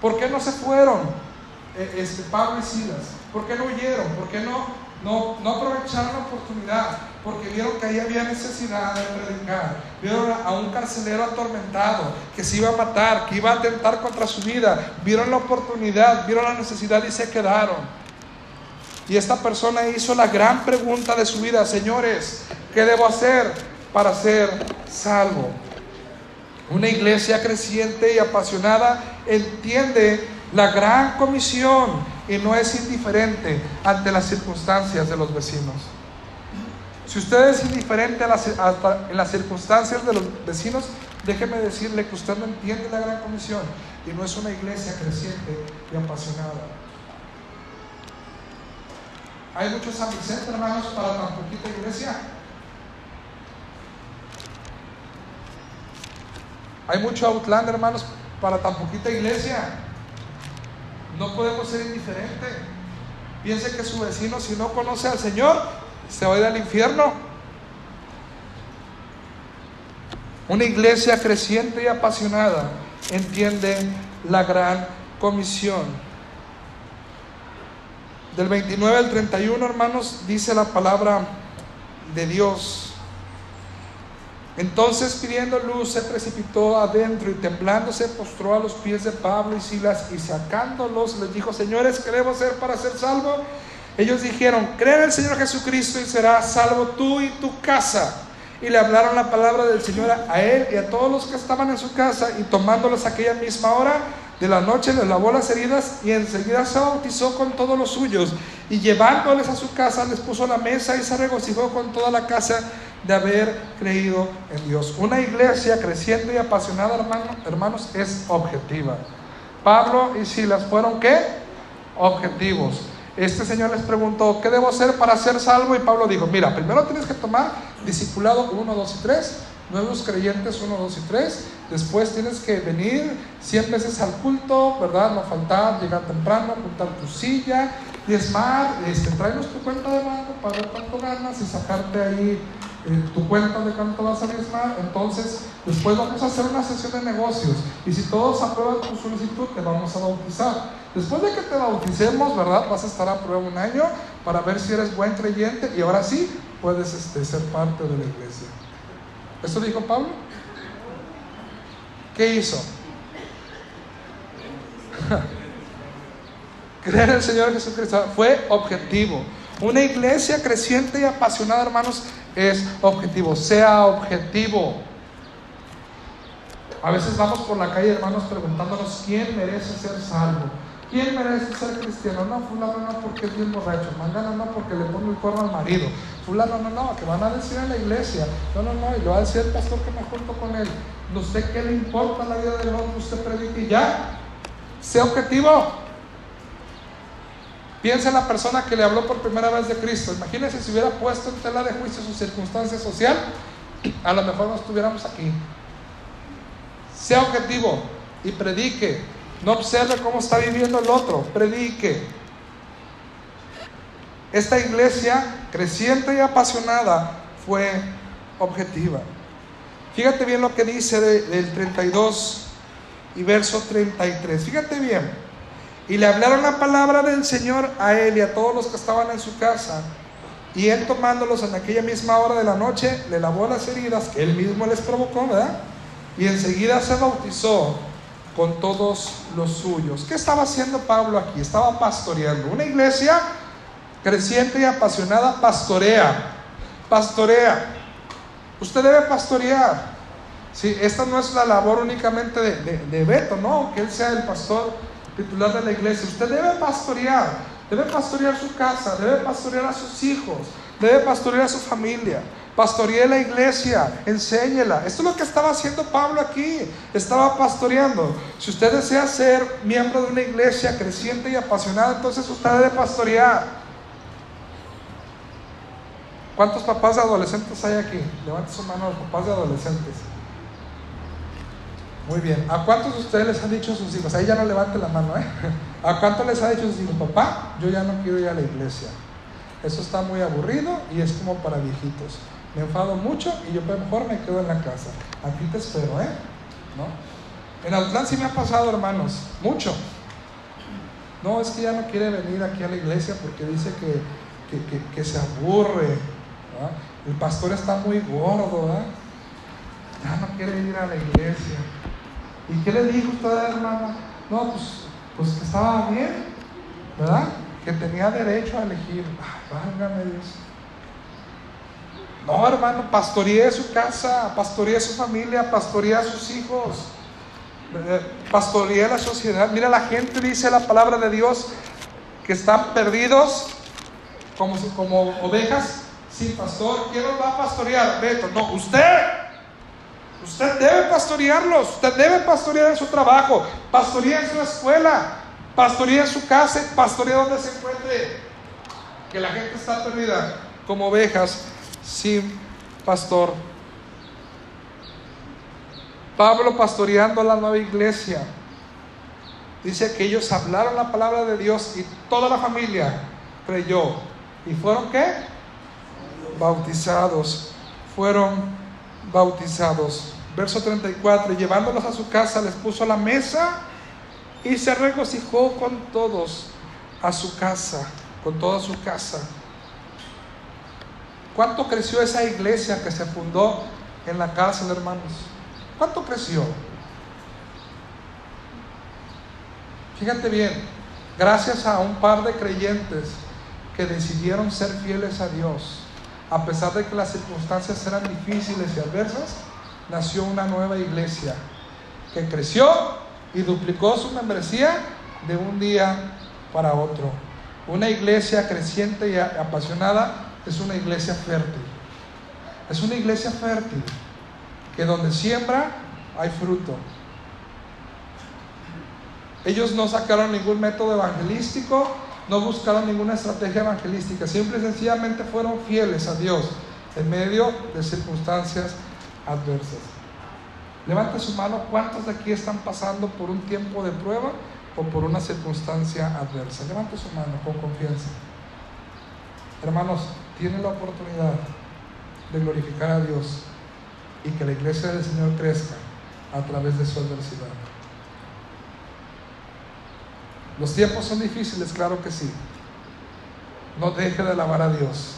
¿Por qué no se fueron eh, este, Pablo y Silas? ¿Por qué no huyeron? ¿Por qué no no, aprovecharon la oportunidad porque vieron que ahí había necesidad de predicar. Vieron a un carcelero atormentado que se iba a matar, que iba a atentar contra su vida. Vieron la oportunidad, vieron la necesidad y se quedaron. Y esta persona hizo la gran pregunta de su vida, señores, ¿qué debo hacer para ser salvo? Una iglesia creciente y apasionada entiende la gran comisión y no es indiferente ante las circunstancias de los vecinos. Si usted es indiferente en las circunstancias de los vecinos, déjeme decirle que usted no entiende la gran comisión y no es una iglesia creciente y apasionada. Hay muchos San Vicente, hermanos, para tan poquita iglesia. Hay mucho Outland, hermanos, para tan poquita iglesia. No podemos ser indiferentes. Piense que su vecino, si no conoce al Señor, se va a ir al infierno. Una iglesia creciente y apasionada entiende la gran comisión. Del 29 al 31, hermanos, dice la palabra de Dios. Entonces pidiendo luz se precipitó adentro y temblando se postró a los pies de Pablo y Silas y sacándolos les dijo, señores, ¿qué debo hacer para ser salvo? Ellos dijeron, cree en el Señor Jesucristo y serás salvo tú y tu casa. Y le hablaron la palabra del Señor a él y a todos los que estaban en su casa y tomándolos aquella misma hora de la noche les lavó las heridas y enseguida se bautizó con todos los suyos y llevándoles a su casa les puso la mesa y se regocijó con toda la casa de haber creído en Dios. Una iglesia creciente y apasionada, hermanos, es objetiva. Pablo y Silas fueron qué? Objetivos. Este señor les preguntó, ¿qué debo hacer para ser salvo? Y Pablo dijo, mira, primero tienes que tomar discipulado 1, 2 y 3, nuevos creyentes 1, 2 y 3, después tienes que venir 100 veces al culto, ¿verdad? No faltar, llegar temprano, apuntar tu silla, diezmar, este, tráenos tu cuenta de banco para ver cuánto ganas y sacarte ahí tu cuenta de cuánto vas a diezmar, entonces después vamos a hacer una sesión de negocios y si todos aprueban tu solicitud te vamos a bautizar. Después de que te bauticemos, ¿verdad? Vas a estar a prueba un año para ver si eres buen creyente y ahora sí puedes este, ser parte de la iglesia. ¿Eso dijo Pablo? ¿Qué hizo? Creer en el Señor Jesucristo fue objetivo. Una iglesia creciente y apasionada, hermanos, es objetivo. Sea objetivo. A veces vamos por la calle, hermanos, preguntándonos quién merece ser salvo. ¿Quién merece ser cristiano? No, fulano no porque es bien borracho, mangano no porque le pone el cuerno al marido, fulano no, no, que van a decir en la iglesia, no, no, no, y lo va a decir el pastor que me junto con él. No sé qué le importa la vida del hombre, usted predique y ya. Sea objetivo. Piensa en la persona que le habló por primera vez de Cristo. Imagínese si hubiera puesto en tela de juicio su circunstancia social, a lo mejor no estuviéramos aquí. Sea objetivo y predique. No observe cómo está viviendo el otro, predique. Esta iglesia creciente y apasionada fue objetiva. Fíjate bien lo que dice del 32 y verso 33. Fíjate bien. Y le hablaron la palabra del Señor a él y a todos los que estaban en su casa. Y él tomándolos en aquella misma hora de la noche, le lavó las heridas que él mismo les provocó, ¿verdad? Y enseguida se bautizó con todos los suyos. ¿Qué estaba haciendo Pablo aquí? Estaba pastoreando. Una iglesia creciente y apasionada pastorea. Pastorea. Usted debe pastorear. Sí, esta no es la labor únicamente de, de, de Beto, no, que él sea el pastor titular de la iglesia. Usted debe pastorear, debe pastorear su casa, debe pastorear a sus hijos, debe pastorear a su familia. Pastoree la iglesia, enséñela. Esto es lo que estaba haciendo Pablo aquí. Estaba pastoreando. Si usted desea ser miembro de una iglesia creciente y apasionada, entonces usted debe pastorear. ¿Cuántos papás de adolescentes hay aquí? Levante su mano los papás de adolescentes. Muy bien. ¿A cuántos de ustedes les han dicho a sus hijos? Ahí ya no levante la mano, ¿eh? ¿A cuántos les ha dicho a sus hijos, papá, yo ya no quiero ir a la iglesia? Eso está muy aburrido y es como para viejitos. Me enfado mucho y yo mejor me quedo en la casa. Aquí te espero, ¿eh? En Autlán sí me ha pasado, hermanos, mucho. No, es que ya no quiere venir aquí a la iglesia porque dice que, que, se aburre. El pastor está muy gordo, ¿verdad? Ya no quiere ir a la iglesia. ¿Y qué le dijo usted, hermana? No, pues, pues que estaba bien, ¿verdad? Que tenía derecho a elegir. válgame Dios. No, hermano, pastoreé su casa, pastoreé su familia, pastoreé a sus hijos, pastoreé la sociedad. Mira, la gente dice la palabra de Dios que están perdidos como, como ovejas sin pastor. ¿Quién los va a pastorear? Beto, no, usted. Usted debe pastorearlos, usted debe pastorear en su trabajo, pastorea en su escuela, pastorea en su casa, pastorea donde se encuentre. Que la gente está perdida como ovejas sin pastor. Pablo pastoreando la nueva iglesia. Dice que ellos hablaron la palabra de Dios y toda la familia creyó. ¿Y fueron qué? Bautizados. Fueron bautizados. Verso 34, llevándolos a su casa, les puso la mesa y se regocijó con todos a su casa, con toda su casa. ¿Cuánto creció esa iglesia que se fundó en la cárcel, hermanos? ¿Cuánto creció? Fíjate bien, gracias a un par de creyentes que decidieron ser fieles a Dios, a pesar de que las circunstancias eran difíciles y adversas, nació una nueva iglesia que creció y duplicó su membresía de un día para otro. Una iglesia creciente y apasionada es una iglesia fértil. Es una iglesia fértil que donde siembra hay fruto. Ellos no sacaron ningún método evangelístico, no buscaron ninguna estrategia evangelística, siempre y sencillamente fueron fieles a Dios en medio de circunstancias adversas. Levante su mano, ¿cuántos de aquí están pasando por un tiempo de prueba o por una circunstancia adversa? Levante su mano con confianza. Hermanos, tienen la oportunidad de glorificar a Dios y que la iglesia del Señor crezca a través de su adversidad. Los tiempos son difíciles, claro que sí. No deje de alabar a Dios.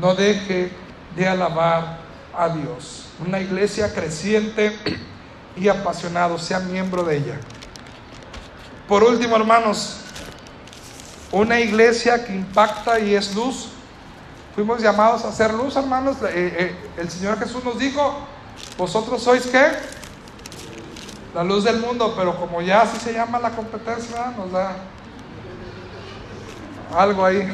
No deje de alabar a Dios. Una iglesia creciente y apasionado, sea miembro de ella. Por último, hermanos, una iglesia que impacta y es luz. Fuimos llamados a ser luz, hermanos. Eh, eh, el Señor Jesús nos dijo, vosotros sois qué? La luz del mundo, pero como ya así se llama la competencia, nos da algo ahí.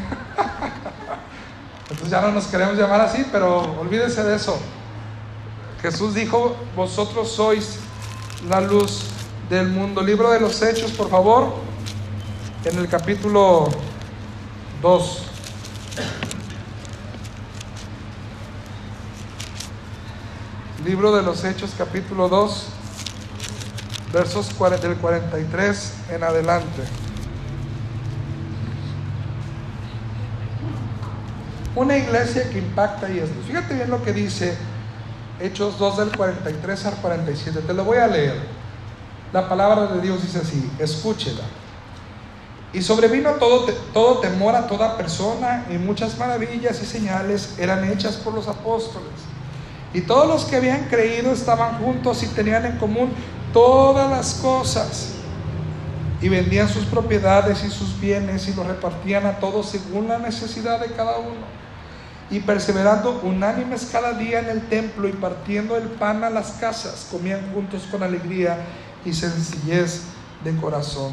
Entonces ya no nos queremos llamar así, pero olvídense de eso. Jesús dijo, vosotros sois la luz del mundo. Libro de los Hechos, por favor, en el capítulo 2. Libro de los Hechos, capítulo 2, versos del 43 en adelante. Una iglesia que impacta y es Fíjate bien lo que dice Hechos 2 del 43 al 47. Te lo voy a leer. La palabra de Dios dice así, escúchela. Y sobrevino todo, todo temor a toda persona y muchas maravillas y señales eran hechas por los apóstoles. Y todos los que habían creído estaban juntos y tenían en común todas las cosas. Y vendían sus propiedades y sus bienes y los repartían a todos según la necesidad de cada uno y perseverando unánimes cada día en el templo y partiendo el pan a las casas, comían juntos con alegría y sencillez de corazón,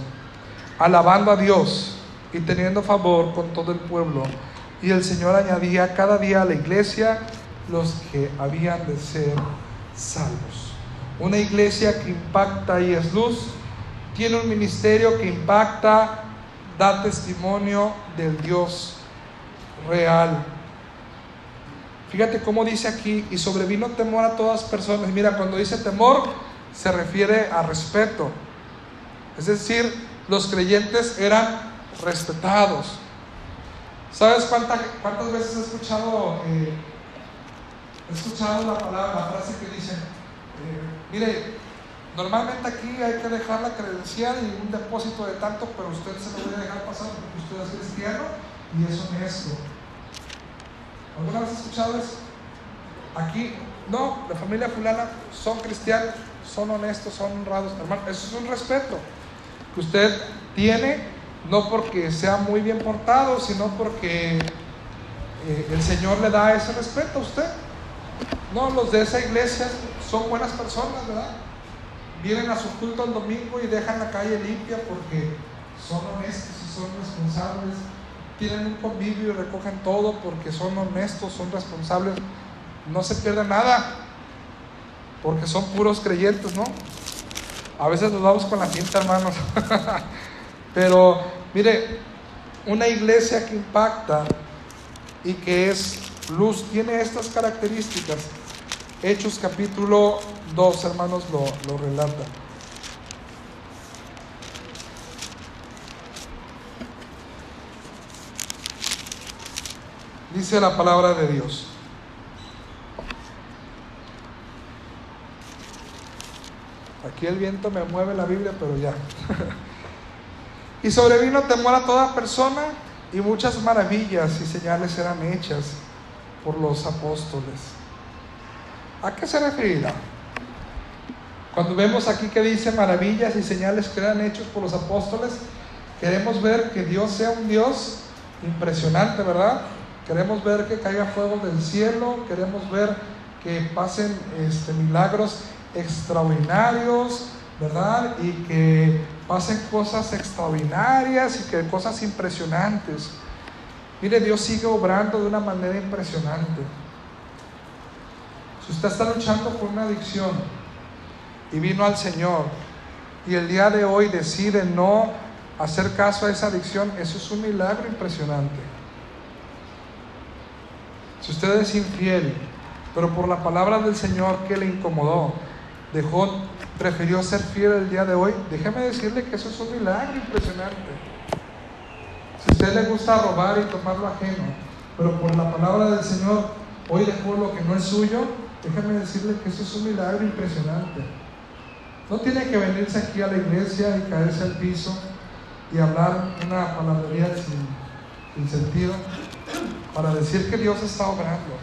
alabando a Dios y teniendo favor con todo el pueblo. Y el Señor añadía cada día a la iglesia los que habían de ser salvos. Una iglesia que impacta y es luz, tiene un ministerio que impacta, da testimonio del Dios real Fíjate cómo dice aquí, y sobrevino temor a todas personas. Mira, cuando dice temor, se refiere a respeto. Es decir, los creyentes eran respetados. ¿Sabes cuántas veces he escuchado, eh, he escuchado la palabra, la frase que dicen, eh, mire, normalmente aquí hay que dejar la credencial y un depósito de tanto, pero usted se lo voy a dejar pasar porque usted es cristiano y es honesto. ¿Alguna vez has escuchado eso? Aquí, no, la familia fulana son cristianos, son honestos, son honrados, hermano. Eso es un respeto que usted tiene, no porque sea muy bien portado, sino porque eh, el Señor le da ese respeto a usted. No, los de esa iglesia son buenas personas, ¿verdad? Vienen a su culto el domingo y dejan la calle limpia porque son honestos y son responsables tienen un convivio y recogen todo porque son honestos, son responsables, no se pierde nada, porque son puros creyentes, ¿no? A veces nos vamos con la cinta, hermanos. Pero, mire, una iglesia que impacta y que es luz tiene estas características. Hechos capítulo 2, hermanos, lo, lo relata. dice la palabra de Dios. Aquí el viento me mueve la Biblia, pero ya. y sobrevino temor a toda persona y muchas maravillas y señales eran hechas por los apóstoles. ¿A qué se referirá? Cuando vemos aquí que dice maravillas y señales que eran hechos por los apóstoles, queremos ver que Dios sea un Dios impresionante, ¿verdad? Queremos ver que caiga fuego del cielo, queremos ver que pasen este, milagros extraordinarios, ¿verdad? Y que pasen cosas extraordinarias y que cosas impresionantes. Mire, Dios sigue obrando de una manera impresionante. Si usted está luchando con una adicción y vino al Señor y el día de hoy decide no hacer caso a esa adicción, eso es un milagro impresionante. Si usted es infiel, pero por la palabra del Señor que le incomodó, dejó, prefirió ser fiel el día de hoy, déjeme decirle que eso es un milagro impresionante. Usted le gusta robar y tomar lo ajeno, pero por la palabra del Señor hoy dejó lo que no es suyo, déjeme decirle que eso es un milagro impresionante. No tiene que venirse aquí a la iglesia y caerse al piso y hablar una palabrería sin, sin sentido para decir que Dios está obrando.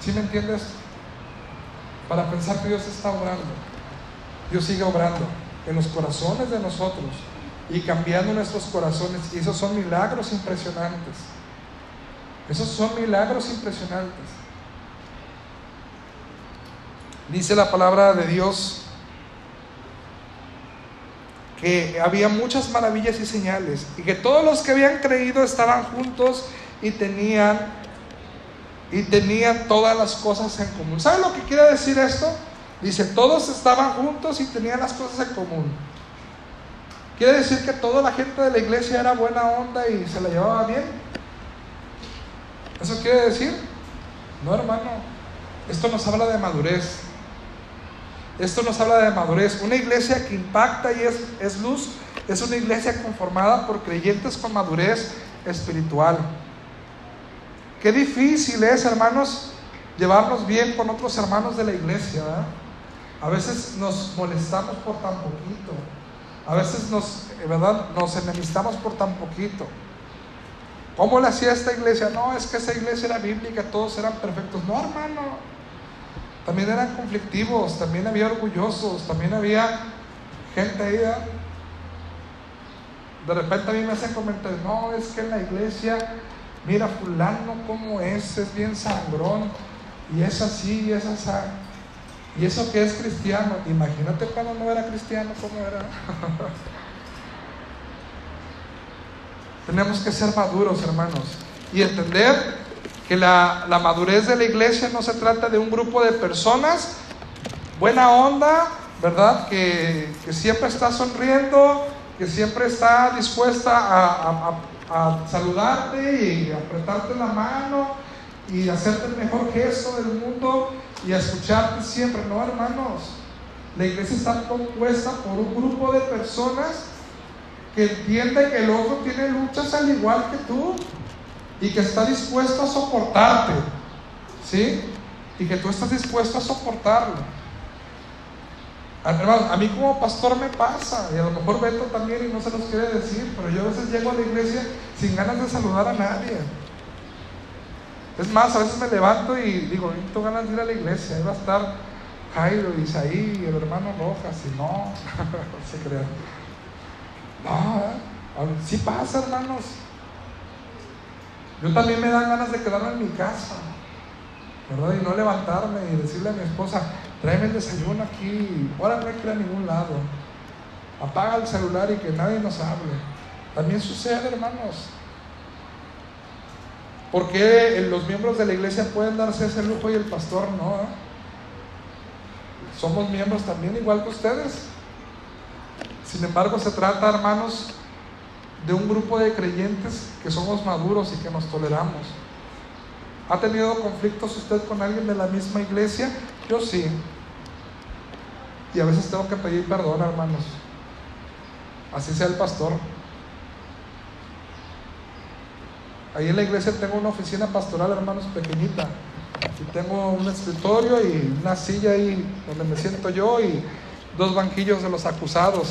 ¿Sí me entiendes? Para pensar que Dios está obrando. Dios sigue obrando en los corazones de nosotros y cambiando nuestros corazones. Y esos son milagros impresionantes. Esos son milagros impresionantes. Dice la palabra de Dios que había muchas maravillas y señales y que todos los que habían creído estaban juntos y tenían y tenían todas las cosas en común. ¿Sabe lo que quiere decir esto? Dice, todos estaban juntos y tenían las cosas en común. Quiere decir que toda la gente de la iglesia era buena onda y se la llevaba bien. ¿Eso quiere decir? No, hermano. Esto nos habla de madurez. Esto nos habla de madurez. Una iglesia que impacta y es, es luz es una iglesia conformada por creyentes con madurez espiritual. Qué difícil es, hermanos, llevarnos bien con otros hermanos de la iglesia. A veces nos molestamos por tan poquito. A veces nos, ¿verdad? nos enemistamos por tan poquito. ¿Cómo le hacía esta iglesia? No, es que esa iglesia era bíblica, todos eran perfectos. No, hermano. También eran conflictivos, también había orgullosos, también había gente ahí. De repente a mí me hacen comentarios, no, es que en la iglesia mira fulano cómo es, es bien sangrón, y es así, y es así. Y eso que es cristiano, imagínate cuando no era cristiano, cómo era. Tenemos que ser maduros, hermanos, y entender que la, madurez de la iglesia no se trata de un grupo de personas, buena onda, ¿verdad? Que, siempre está sonriendo, que siempre está dispuesta a a saludarte y apretarte la mano y hacerte el mejor gesto del mundo y a escucharte siempre. No, hermanos, la iglesia está compuesta por un grupo de personas que entiende que el otro tiene luchas al igual que tú y que está dispuesto a soportarte, ¿sí? Y que tú estás dispuesto a soportarlo. Hermanos, a mí como pastor me pasa, y a lo mejor Beto también y no se los quiere decir, pero yo a veces llego a la iglesia sin ganas de saludar a nadie. Es más, a veces me levanto y digo, tengo ganas de ir a la iglesia, ahí va a estar Jairo, Isaí, y el hermano Rojas, y no, no se crean. No, ¿eh? sí pasa, hermanos. Yo también me dan ganas de quedarme en mi casa, ¿verdad? Y no levantarme y decirle a mi esposa, tráeme el desayuno aquí, ahora no hay que ir a ningún lado. Apaga el celular y que nadie nos hable. También sucede, hermanos. ¿Por qué los miembros de la iglesia pueden darse ese lujo y el pastor no? Somos miembros también igual que ustedes. Sin embargo, se trata, hermanos, de un grupo de creyentes que somos maduros y que nos toleramos. ¿Ha tenido conflictos usted con alguien de la misma iglesia? Yo sí. Y a veces tengo que pedir perdón, hermanos. Así sea el pastor. Ahí en la iglesia tengo una oficina pastoral, hermanos, pequeñita. Y tengo un escritorio y una silla ahí donde me siento yo y, dos banquillos de los acusados.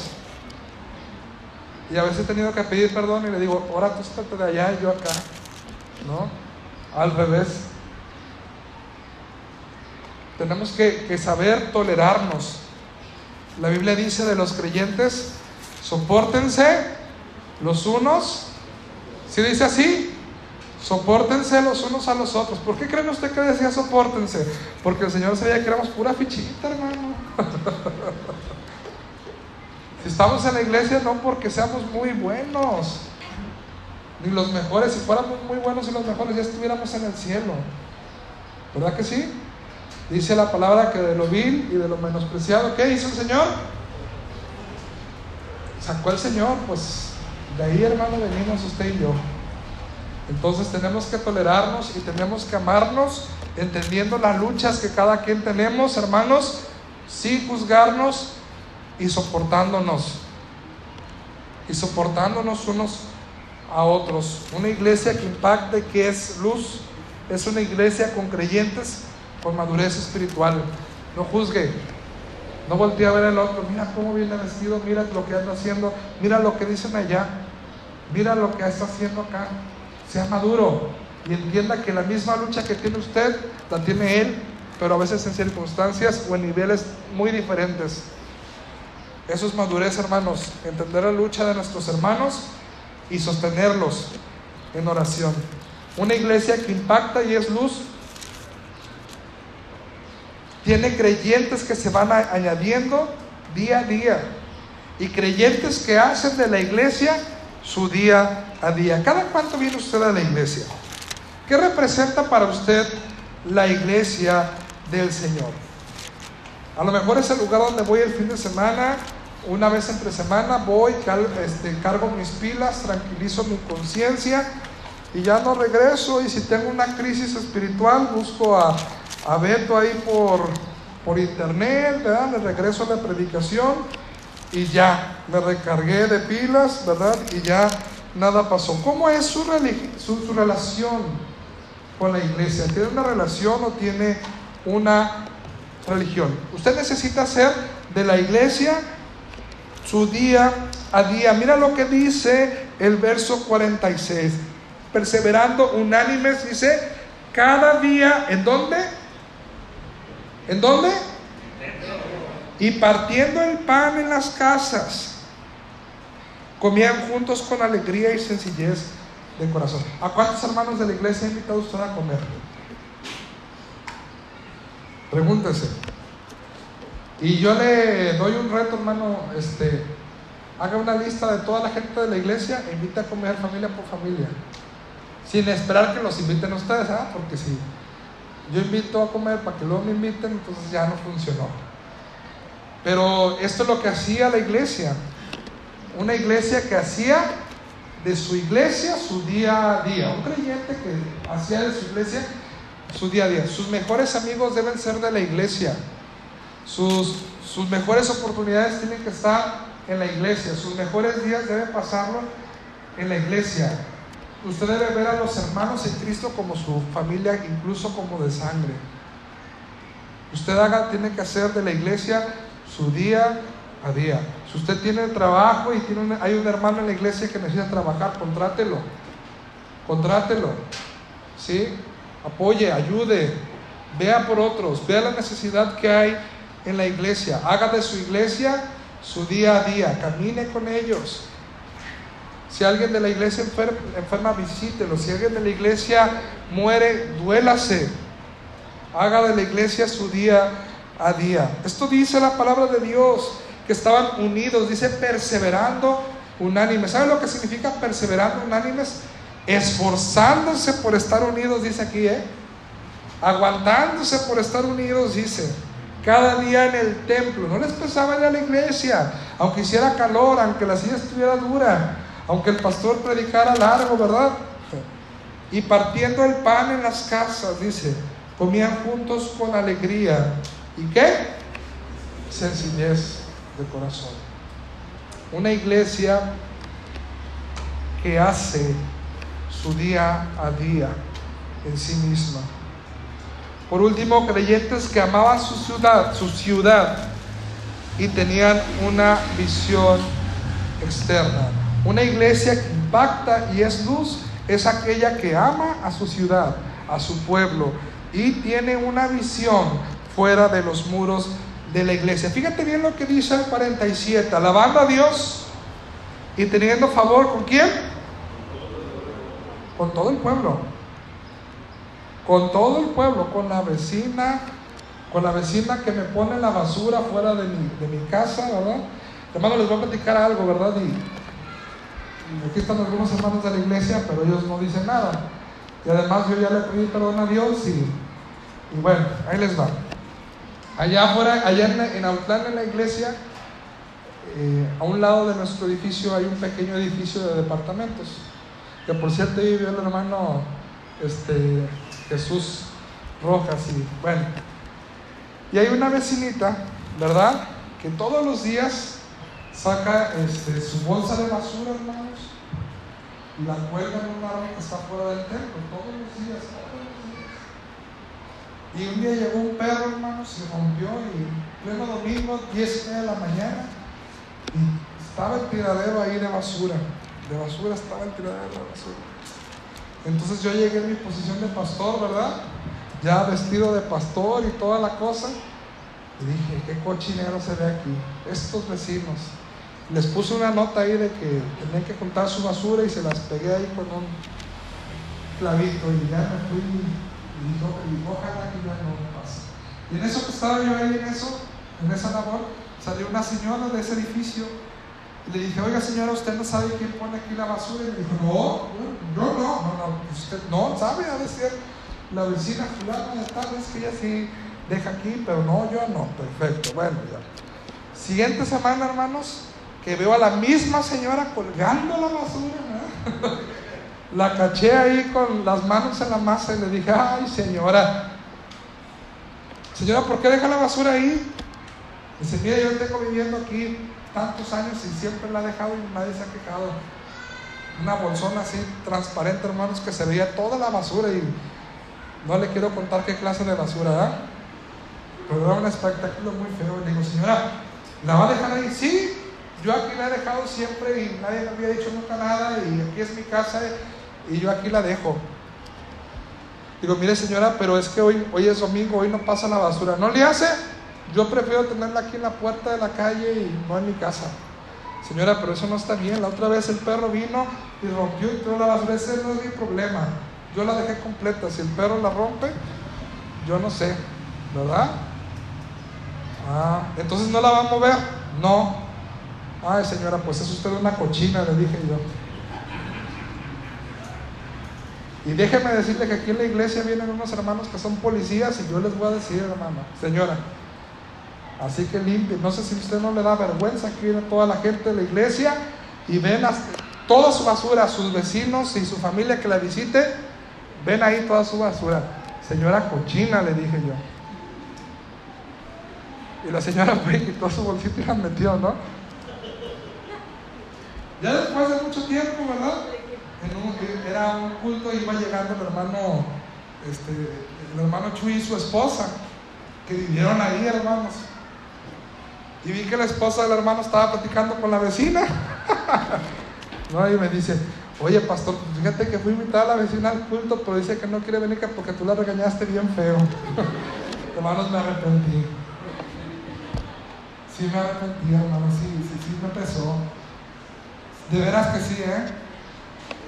Y a veces he tenido que pedir perdón y le digo, ahora tú estate de allá y yo acá. ¿No? Al revés. Tenemos que, que saber tolerarnos. La Biblia dice de los creyentes, soportense los unos. Si dice así, Sopórtense los unos a los otros. ¿Por qué creen usted que decía sopórtense? Porque el Señor sabía que éramos pura fichita, hermano. si estamos en la iglesia, no porque seamos muy buenos, ni los mejores. Si fuéramos muy buenos y los mejores, ya estuviéramos en el cielo. ¿Verdad que sí? Dice la palabra que de lo vil y de lo menospreciado, ¿qué hizo el Señor? Sacó el Señor, pues de ahí, hermano, venimos usted y yo. Entonces tenemos que tolerarnos y tenemos que amarnos, entendiendo las luchas que cada quien tenemos, hermanos, sin juzgarnos y soportándonos. Y soportándonos unos a otros. Una iglesia que impacte, que es luz, es una iglesia con creyentes con madurez espiritual. No juzgue, no voltee a ver al otro, mira cómo viene vestido, mira lo que anda haciendo, mira lo que dicen allá, mira lo que está haciendo acá sea maduro y entienda que la misma lucha que tiene usted la tiene él, pero a veces en circunstancias o en niveles muy diferentes. Eso es madurez, hermanos, entender la lucha de nuestros hermanos y sostenerlos en oración. Una iglesia que impacta y es luz, tiene creyentes que se van añadiendo día a día y creyentes que hacen de la iglesia su día a día. ¿Cada cuánto viene usted a la iglesia? ¿Qué representa para usted la iglesia del Señor? A lo mejor es el lugar donde voy el fin de semana, una vez entre semana voy, este, cargo mis pilas, tranquilizo mi conciencia y ya no regreso. Y si tengo una crisis espiritual, busco a, a Beto ahí por, por internet, ¿verdad? Le regreso a la predicación y ya me recargué de pilas, ¿verdad? Y ya nada pasó. ¿Cómo es su, su, relación con la iglesia? ¿Tiene una relación o tiene una religión? Usted necesita hacer de la iglesia su día a día. Mira lo que dice el verso 46. Perseverando unánimes, dice, cada día, ¿en dónde? ¿En dónde? Y partiendo el pan en las casas, comían juntos con alegría y sencillez de corazón. ¿A cuántos hermanos de la iglesia ha invitado usted a comer? Pregúntese. Y yo le doy un reto, hermano, este, haga una lista de toda la gente de la iglesia e invite a comer familia por familia. Sin esperar que los inviten ustedes, ¿ah? porque si yo invito a comer para que luego me inviten, entonces ya no funcionó. Pero esto es lo que hacía la iglesia. Una iglesia que hacía de su iglesia su día a día. Un creyente que hacía de su iglesia su día a día. Sus mejores amigos deben ser de la iglesia. Sus, sus mejores oportunidades tienen que estar en la iglesia. Sus mejores días deben pasarlo en la iglesia. Usted debe ver a los hermanos en Cristo como su familia, incluso como de sangre. Usted haga, tiene que hacer de la iglesia su día a día. Si usted tiene trabajo y tiene hay un hermano en la iglesia que necesita trabajar, contrátelo. Contrátelo. ¿Sí? Apoye, ayude, vea por otros, vea la necesidad que hay en la iglesia. Haga de su iglesia su día a día, camine con ellos. Si alguien de la iglesia enferma, enferma visítelo. Si alguien de la iglesia muere, duélase. Haga de la iglesia su día a día. Esto dice la palabra de Dios, que estaban unidos, dice perseverando unánimes. ¿Sabe lo que significa perseverando unánimes? Esforzándose por estar unidos, dice aquí, ¿eh? Aguantándose por estar unidos, dice. Cada día en el templo. No les pesaba ir a la iglesia, aunque hiciera calor, aunque la silla estuviera dura, aunque el pastor predicara largo, ¿verdad? Y partiendo el pan en las casas, dice, comían juntos con alegría ¿Y qué? Sencillez de corazón. Una iglesia que hace su día a día en sí misma. Por último, creyentes que amaban su ciudad, su ciudad, y tenían una visión externa. Una iglesia que impacta y es luz es aquella que ama a su ciudad, a su pueblo y tiene una visión fuera de los muros de la iglesia. Fíjate bien lo que dice el 47, alabando a Dios y teniendo favor con quién? Con todo el pueblo. Con todo el pueblo, con la vecina, con la vecina que me pone la basura fuera de mi, casa, ¿verdad? Hermano, les voy a platicar algo, ¿verdad? Y, aquí están algunos hermanos de la iglesia, pero ellos no dicen nada. Y además yo ya le pedí perdón a Dios y bueno, ahí les va. Allá afuera, allá en, en en la iglesia, eh, a un lado de nuestro edificio hay un pequeño edificio de departamentos. Que por cierto vivió el hermano este, Jesús Rojas y bueno. Y hay una vecinita, ¿verdad? Que todos los días saca este, su bolsa de basura, hermanos, y la cuelga en un árbol que está fuera del templo, todos los días. Y un día llegó un perro, hermanos, se rompió y pleno domingo, 10 de la mañana, y estaba el tiradero ahí de basura. De basura estaba el tiradero de basura. Entonces yo llegué en mi posición de pastor, ¿verdad? Ya vestido de pastor y toda la cosa. Y dije, qué cochinero se ve aquí. Estos vecinos. Les puse una nota ahí de que tenían que contar su basura y se las pegué ahí con un clavito y ya me fui y dije, ojalá que ya no pase. Y en eso que estaba yo ahí, en eso, en esa labor, salió una señora de ese edificio y le dije, oiga señora, ¿usted no sabe quién pone aquí la basura? Y me dijo, no, no, no, no, no, usted no sabe, a decir la vecina fulana de tal, es que ella sí deja aquí, pero no, yo no, perfecto, bueno, ya. Siguiente semana, hermanos, que veo a la misma señora colgando la basura. La caché ahí con las manos en la masa y le dije, ay señora, señora, ¿por qué deja la basura ahí? Dice, mira, yo tengo viviendo aquí tantos años y siempre la he dejado y nadie se ha quejado. Una bolsona así transparente, hermanos, que se veía toda la basura y no le quiero contar qué clase de basura, ¿verdad? Pero era un espectáculo muy feo. Le digo, señora, ¿la va a dejar ahí? Sí, yo aquí la he dejado siempre y nadie me había dicho nunca nada y aquí es mi casa y yo aquí la dejo. Digo, mire señora, pero es que hoy, hoy es domingo, hoy no pasa la basura. ¿No le hace? Yo prefiero tenerla aquí en la puerta de la calle y no en mi casa. Señora, pero eso no está bien. La otra vez el perro vino y rompió y toda la basura. Ese no es mi problema. Yo la dejé completa. Si el perro la rompe, yo no sé. ¿Verdad? Ah, entonces no la va a mover. No, Ay, señora, pues es usted una cochina, le dije yo. Y déjeme decirle que aquí en la iglesia vienen unos hermanos que son policías y yo les voy a decir, hermano, señora, así que limpie. No sé si usted no le da vergüenza, aquí viene toda la gente de la iglesia y ven toda su basura, sus vecinos y su familia que la visite, ven ahí toda su basura. Señora cochina, le dije yo. Y la señora fue y quitó su bolsito y la metió, ¿no? Ya después de mucho tiempo, ¿verdad? Era un culto, iba llegando el hermano, este, el hermano Chuy y su esposa, que vivieron ahí, hermanos. Y vi que la esposa del hermano estaba platicando con la vecina. y me dice, oye pastor, fíjate que fui a invitar a la vecina al culto, pero dice que no quiere venir porque tú la regañaste bien feo. hermanos, me arrepentí. Sí me arrepentí, hermano, sí, sí, sí me pesó. De veras que sí, ¿eh?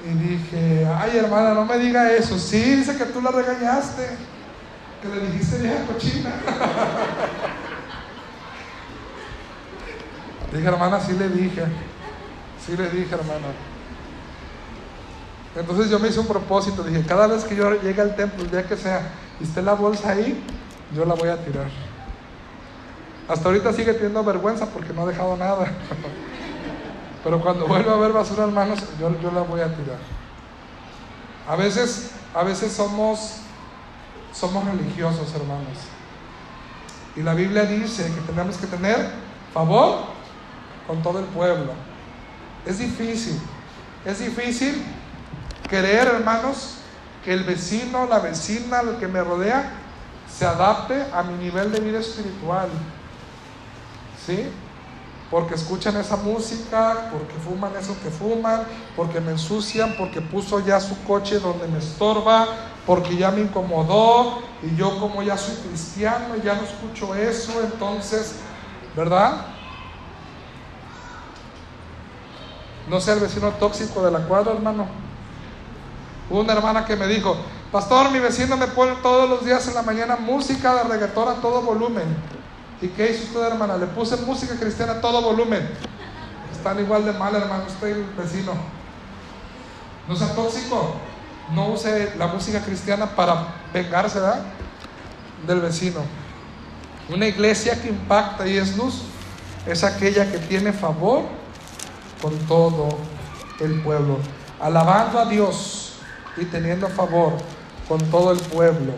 Y dije, ay hermana, no me diga eso. Sí, dice que tú la regañaste, que le dijiste vieja cochina. dije, hermana, sí le dije. Sí le dije, hermana. Entonces yo me hice un propósito, dije, cada vez que yo llegue al templo, el día que sea, y esté la bolsa ahí, yo la voy a tirar. Hasta ahorita sigue teniendo vergüenza porque no ha dejado nada. Pero cuando vuelva a ver basura, hermanos, yo, yo la voy a tirar. A veces, a veces somos, somos religiosos, hermanos. Y la Biblia dice que tenemos que tener favor con todo el pueblo. Es difícil, es difícil querer, hermanos, que el vecino, la vecina, el que me rodea, se adapte a mi nivel de vida espiritual. ¿Sí? Porque escuchan esa música, porque fuman eso que fuman, porque me ensucian, porque puso ya su coche donde me estorba, porque ya me incomodó y yo como ya soy cristiano ya no escucho eso, entonces, ¿verdad? No sea el vecino tóxico de la cuadra, hermano. Hubo una hermana que me dijo, pastor, mi vecino me pone todos los días en la mañana música de reggaetón a todo volumen. ¿Y qué hizo usted, hermana? Le puse música cristiana a todo volumen. Están igual de mal, hermano, usted y el vecino. No sea tóxico. No use la música cristiana para vengarse ¿verdad? del vecino. Una iglesia que impacta y es luz es aquella que tiene favor con todo el pueblo, alabando a Dios y teniendo favor con todo el pueblo.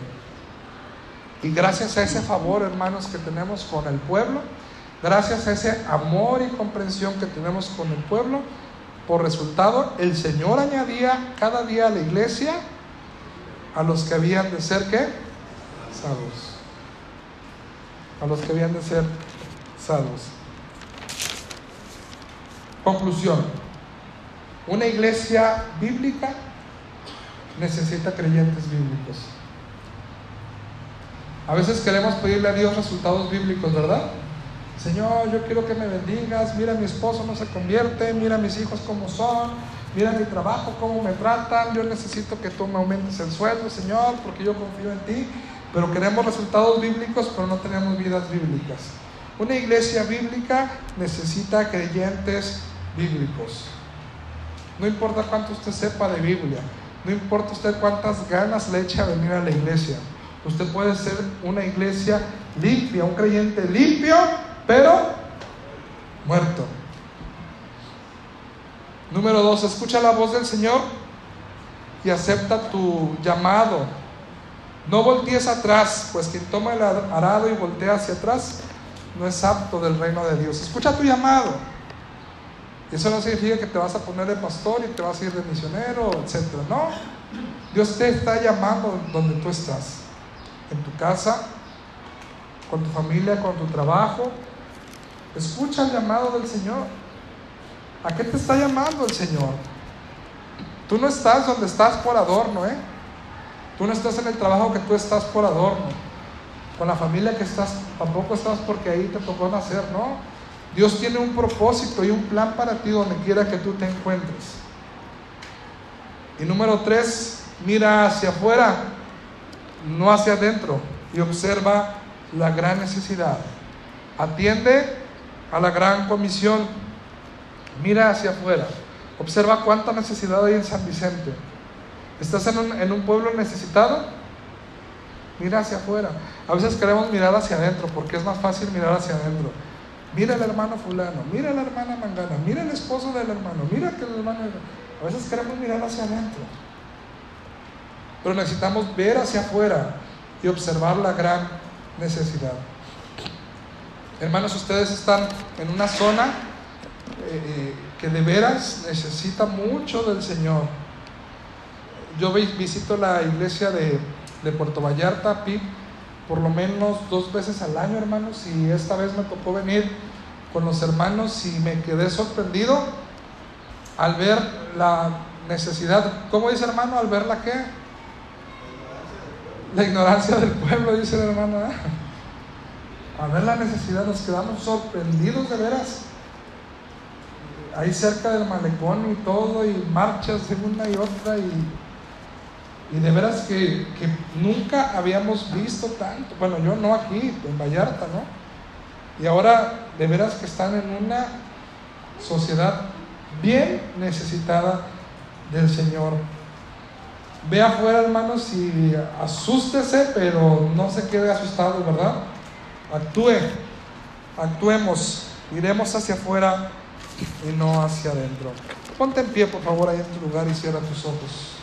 Y gracias a ese favor, hermanos, que tenemos con el pueblo, gracias a ese amor y comprensión que tenemos con el pueblo, por resultado, el Señor añadía cada día a la iglesia a los que habían de ser qué? Salvos. A los que habían de ser salvos. Conclusión. Una iglesia bíblica necesita creyentes bíblicos. A veces queremos pedirle a Dios resultados bíblicos, ¿verdad? Señor, yo quiero que me bendigas, mira mi esposo no se convierte, mira mis hijos cómo son, mira mi trabajo, cómo me tratan, yo necesito que tú me aumentes el sueldo, Señor, porque yo confío en ti, pero queremos resultados bíblicos, pero no tenemos vidas bíblicas. Una iglesia bíblica necesita creyentes bíblicos. No importa cuánto usted sepa de Biblia, no importa usted cuántas ganas le eche a venir a la iglesia. Usted puede ser una iglesia limpia, un creyente limpio, pero muerto. Número dos, escucha la voz del Señor y acepta tu llamado. No voltees atrás, pues quien toma el arado y voltea hacia atrás no es apto del reino de Dios. Escucha tu llamado. Eso no significa que te vas a poner de pastor y te vas a ir de misionero, etc. No. Dios te está llamando donde tú estás. En tu casa, con tu familia, con tu trabajo, Escucha el llamado del Señor. ¿A qué te está llamando el Señor? Tú no estás donde estás por adorno, ¿eh? Tú no estás en el trabajo que tú estás por adorno. Con la familia que estás, tampoco estás porque ahí te tocó nacer, ¿no? Dios tiene un propósito y un plan para ti donde quiera que tú te encuentres. Y número tres, mira hacia afuera, no hacia adentro, y observa la gran necesidad. Atiende a la gran comisión, mira hacia afuera, observa cuánta necesidad hay en San Vicente. ¿Estás en un, pueblo necesitado? Mira hacia afuera. A veces queremos mirar hacia adentro porque es más fácil mirar hacia adentro. Mira el hermano fulano, mira la hermana mangana, mira el esposo del hermano, mira que el hermano... A veces queremos mirar hacia adentro. Pero necesitamos ver hacia afuera y observar la gran necesidad. Hermanos, ustedes están en una zona eh, eh, que de veras necesita mucho del Señor. Yo visito la iglesia de, Puerto Vallarta, PIB, por lo menos dos veces al año, hermanos, y esta vez me tocó venir con los hermanos y me quedé sorprendido al ver la necesidad. ¿Cómo dice hermano? Al ver la qué? La ignorancia del pueblo, dice el hermano. ¿eh? a ver la necesidad, nos quedamos sorprendidos de veras. Ahí cerca del malecón y todo, y marchas de una y otra, y, y de veras que, que, nunca habíamos visto tanto. Bueno, yo no aquí, en Vallarta, ¿no? Y ahora de veras que están en una sociedad bien necesitada del Señor. Ve afuera, hermanos, y asústese, pero no se quede asustado, ¿verdad? Actúe, actuemos, iremos hacia afuera y no hacia adentro. Ponte en pie, por favor, ahí en tu lugar y cierra tus ojos.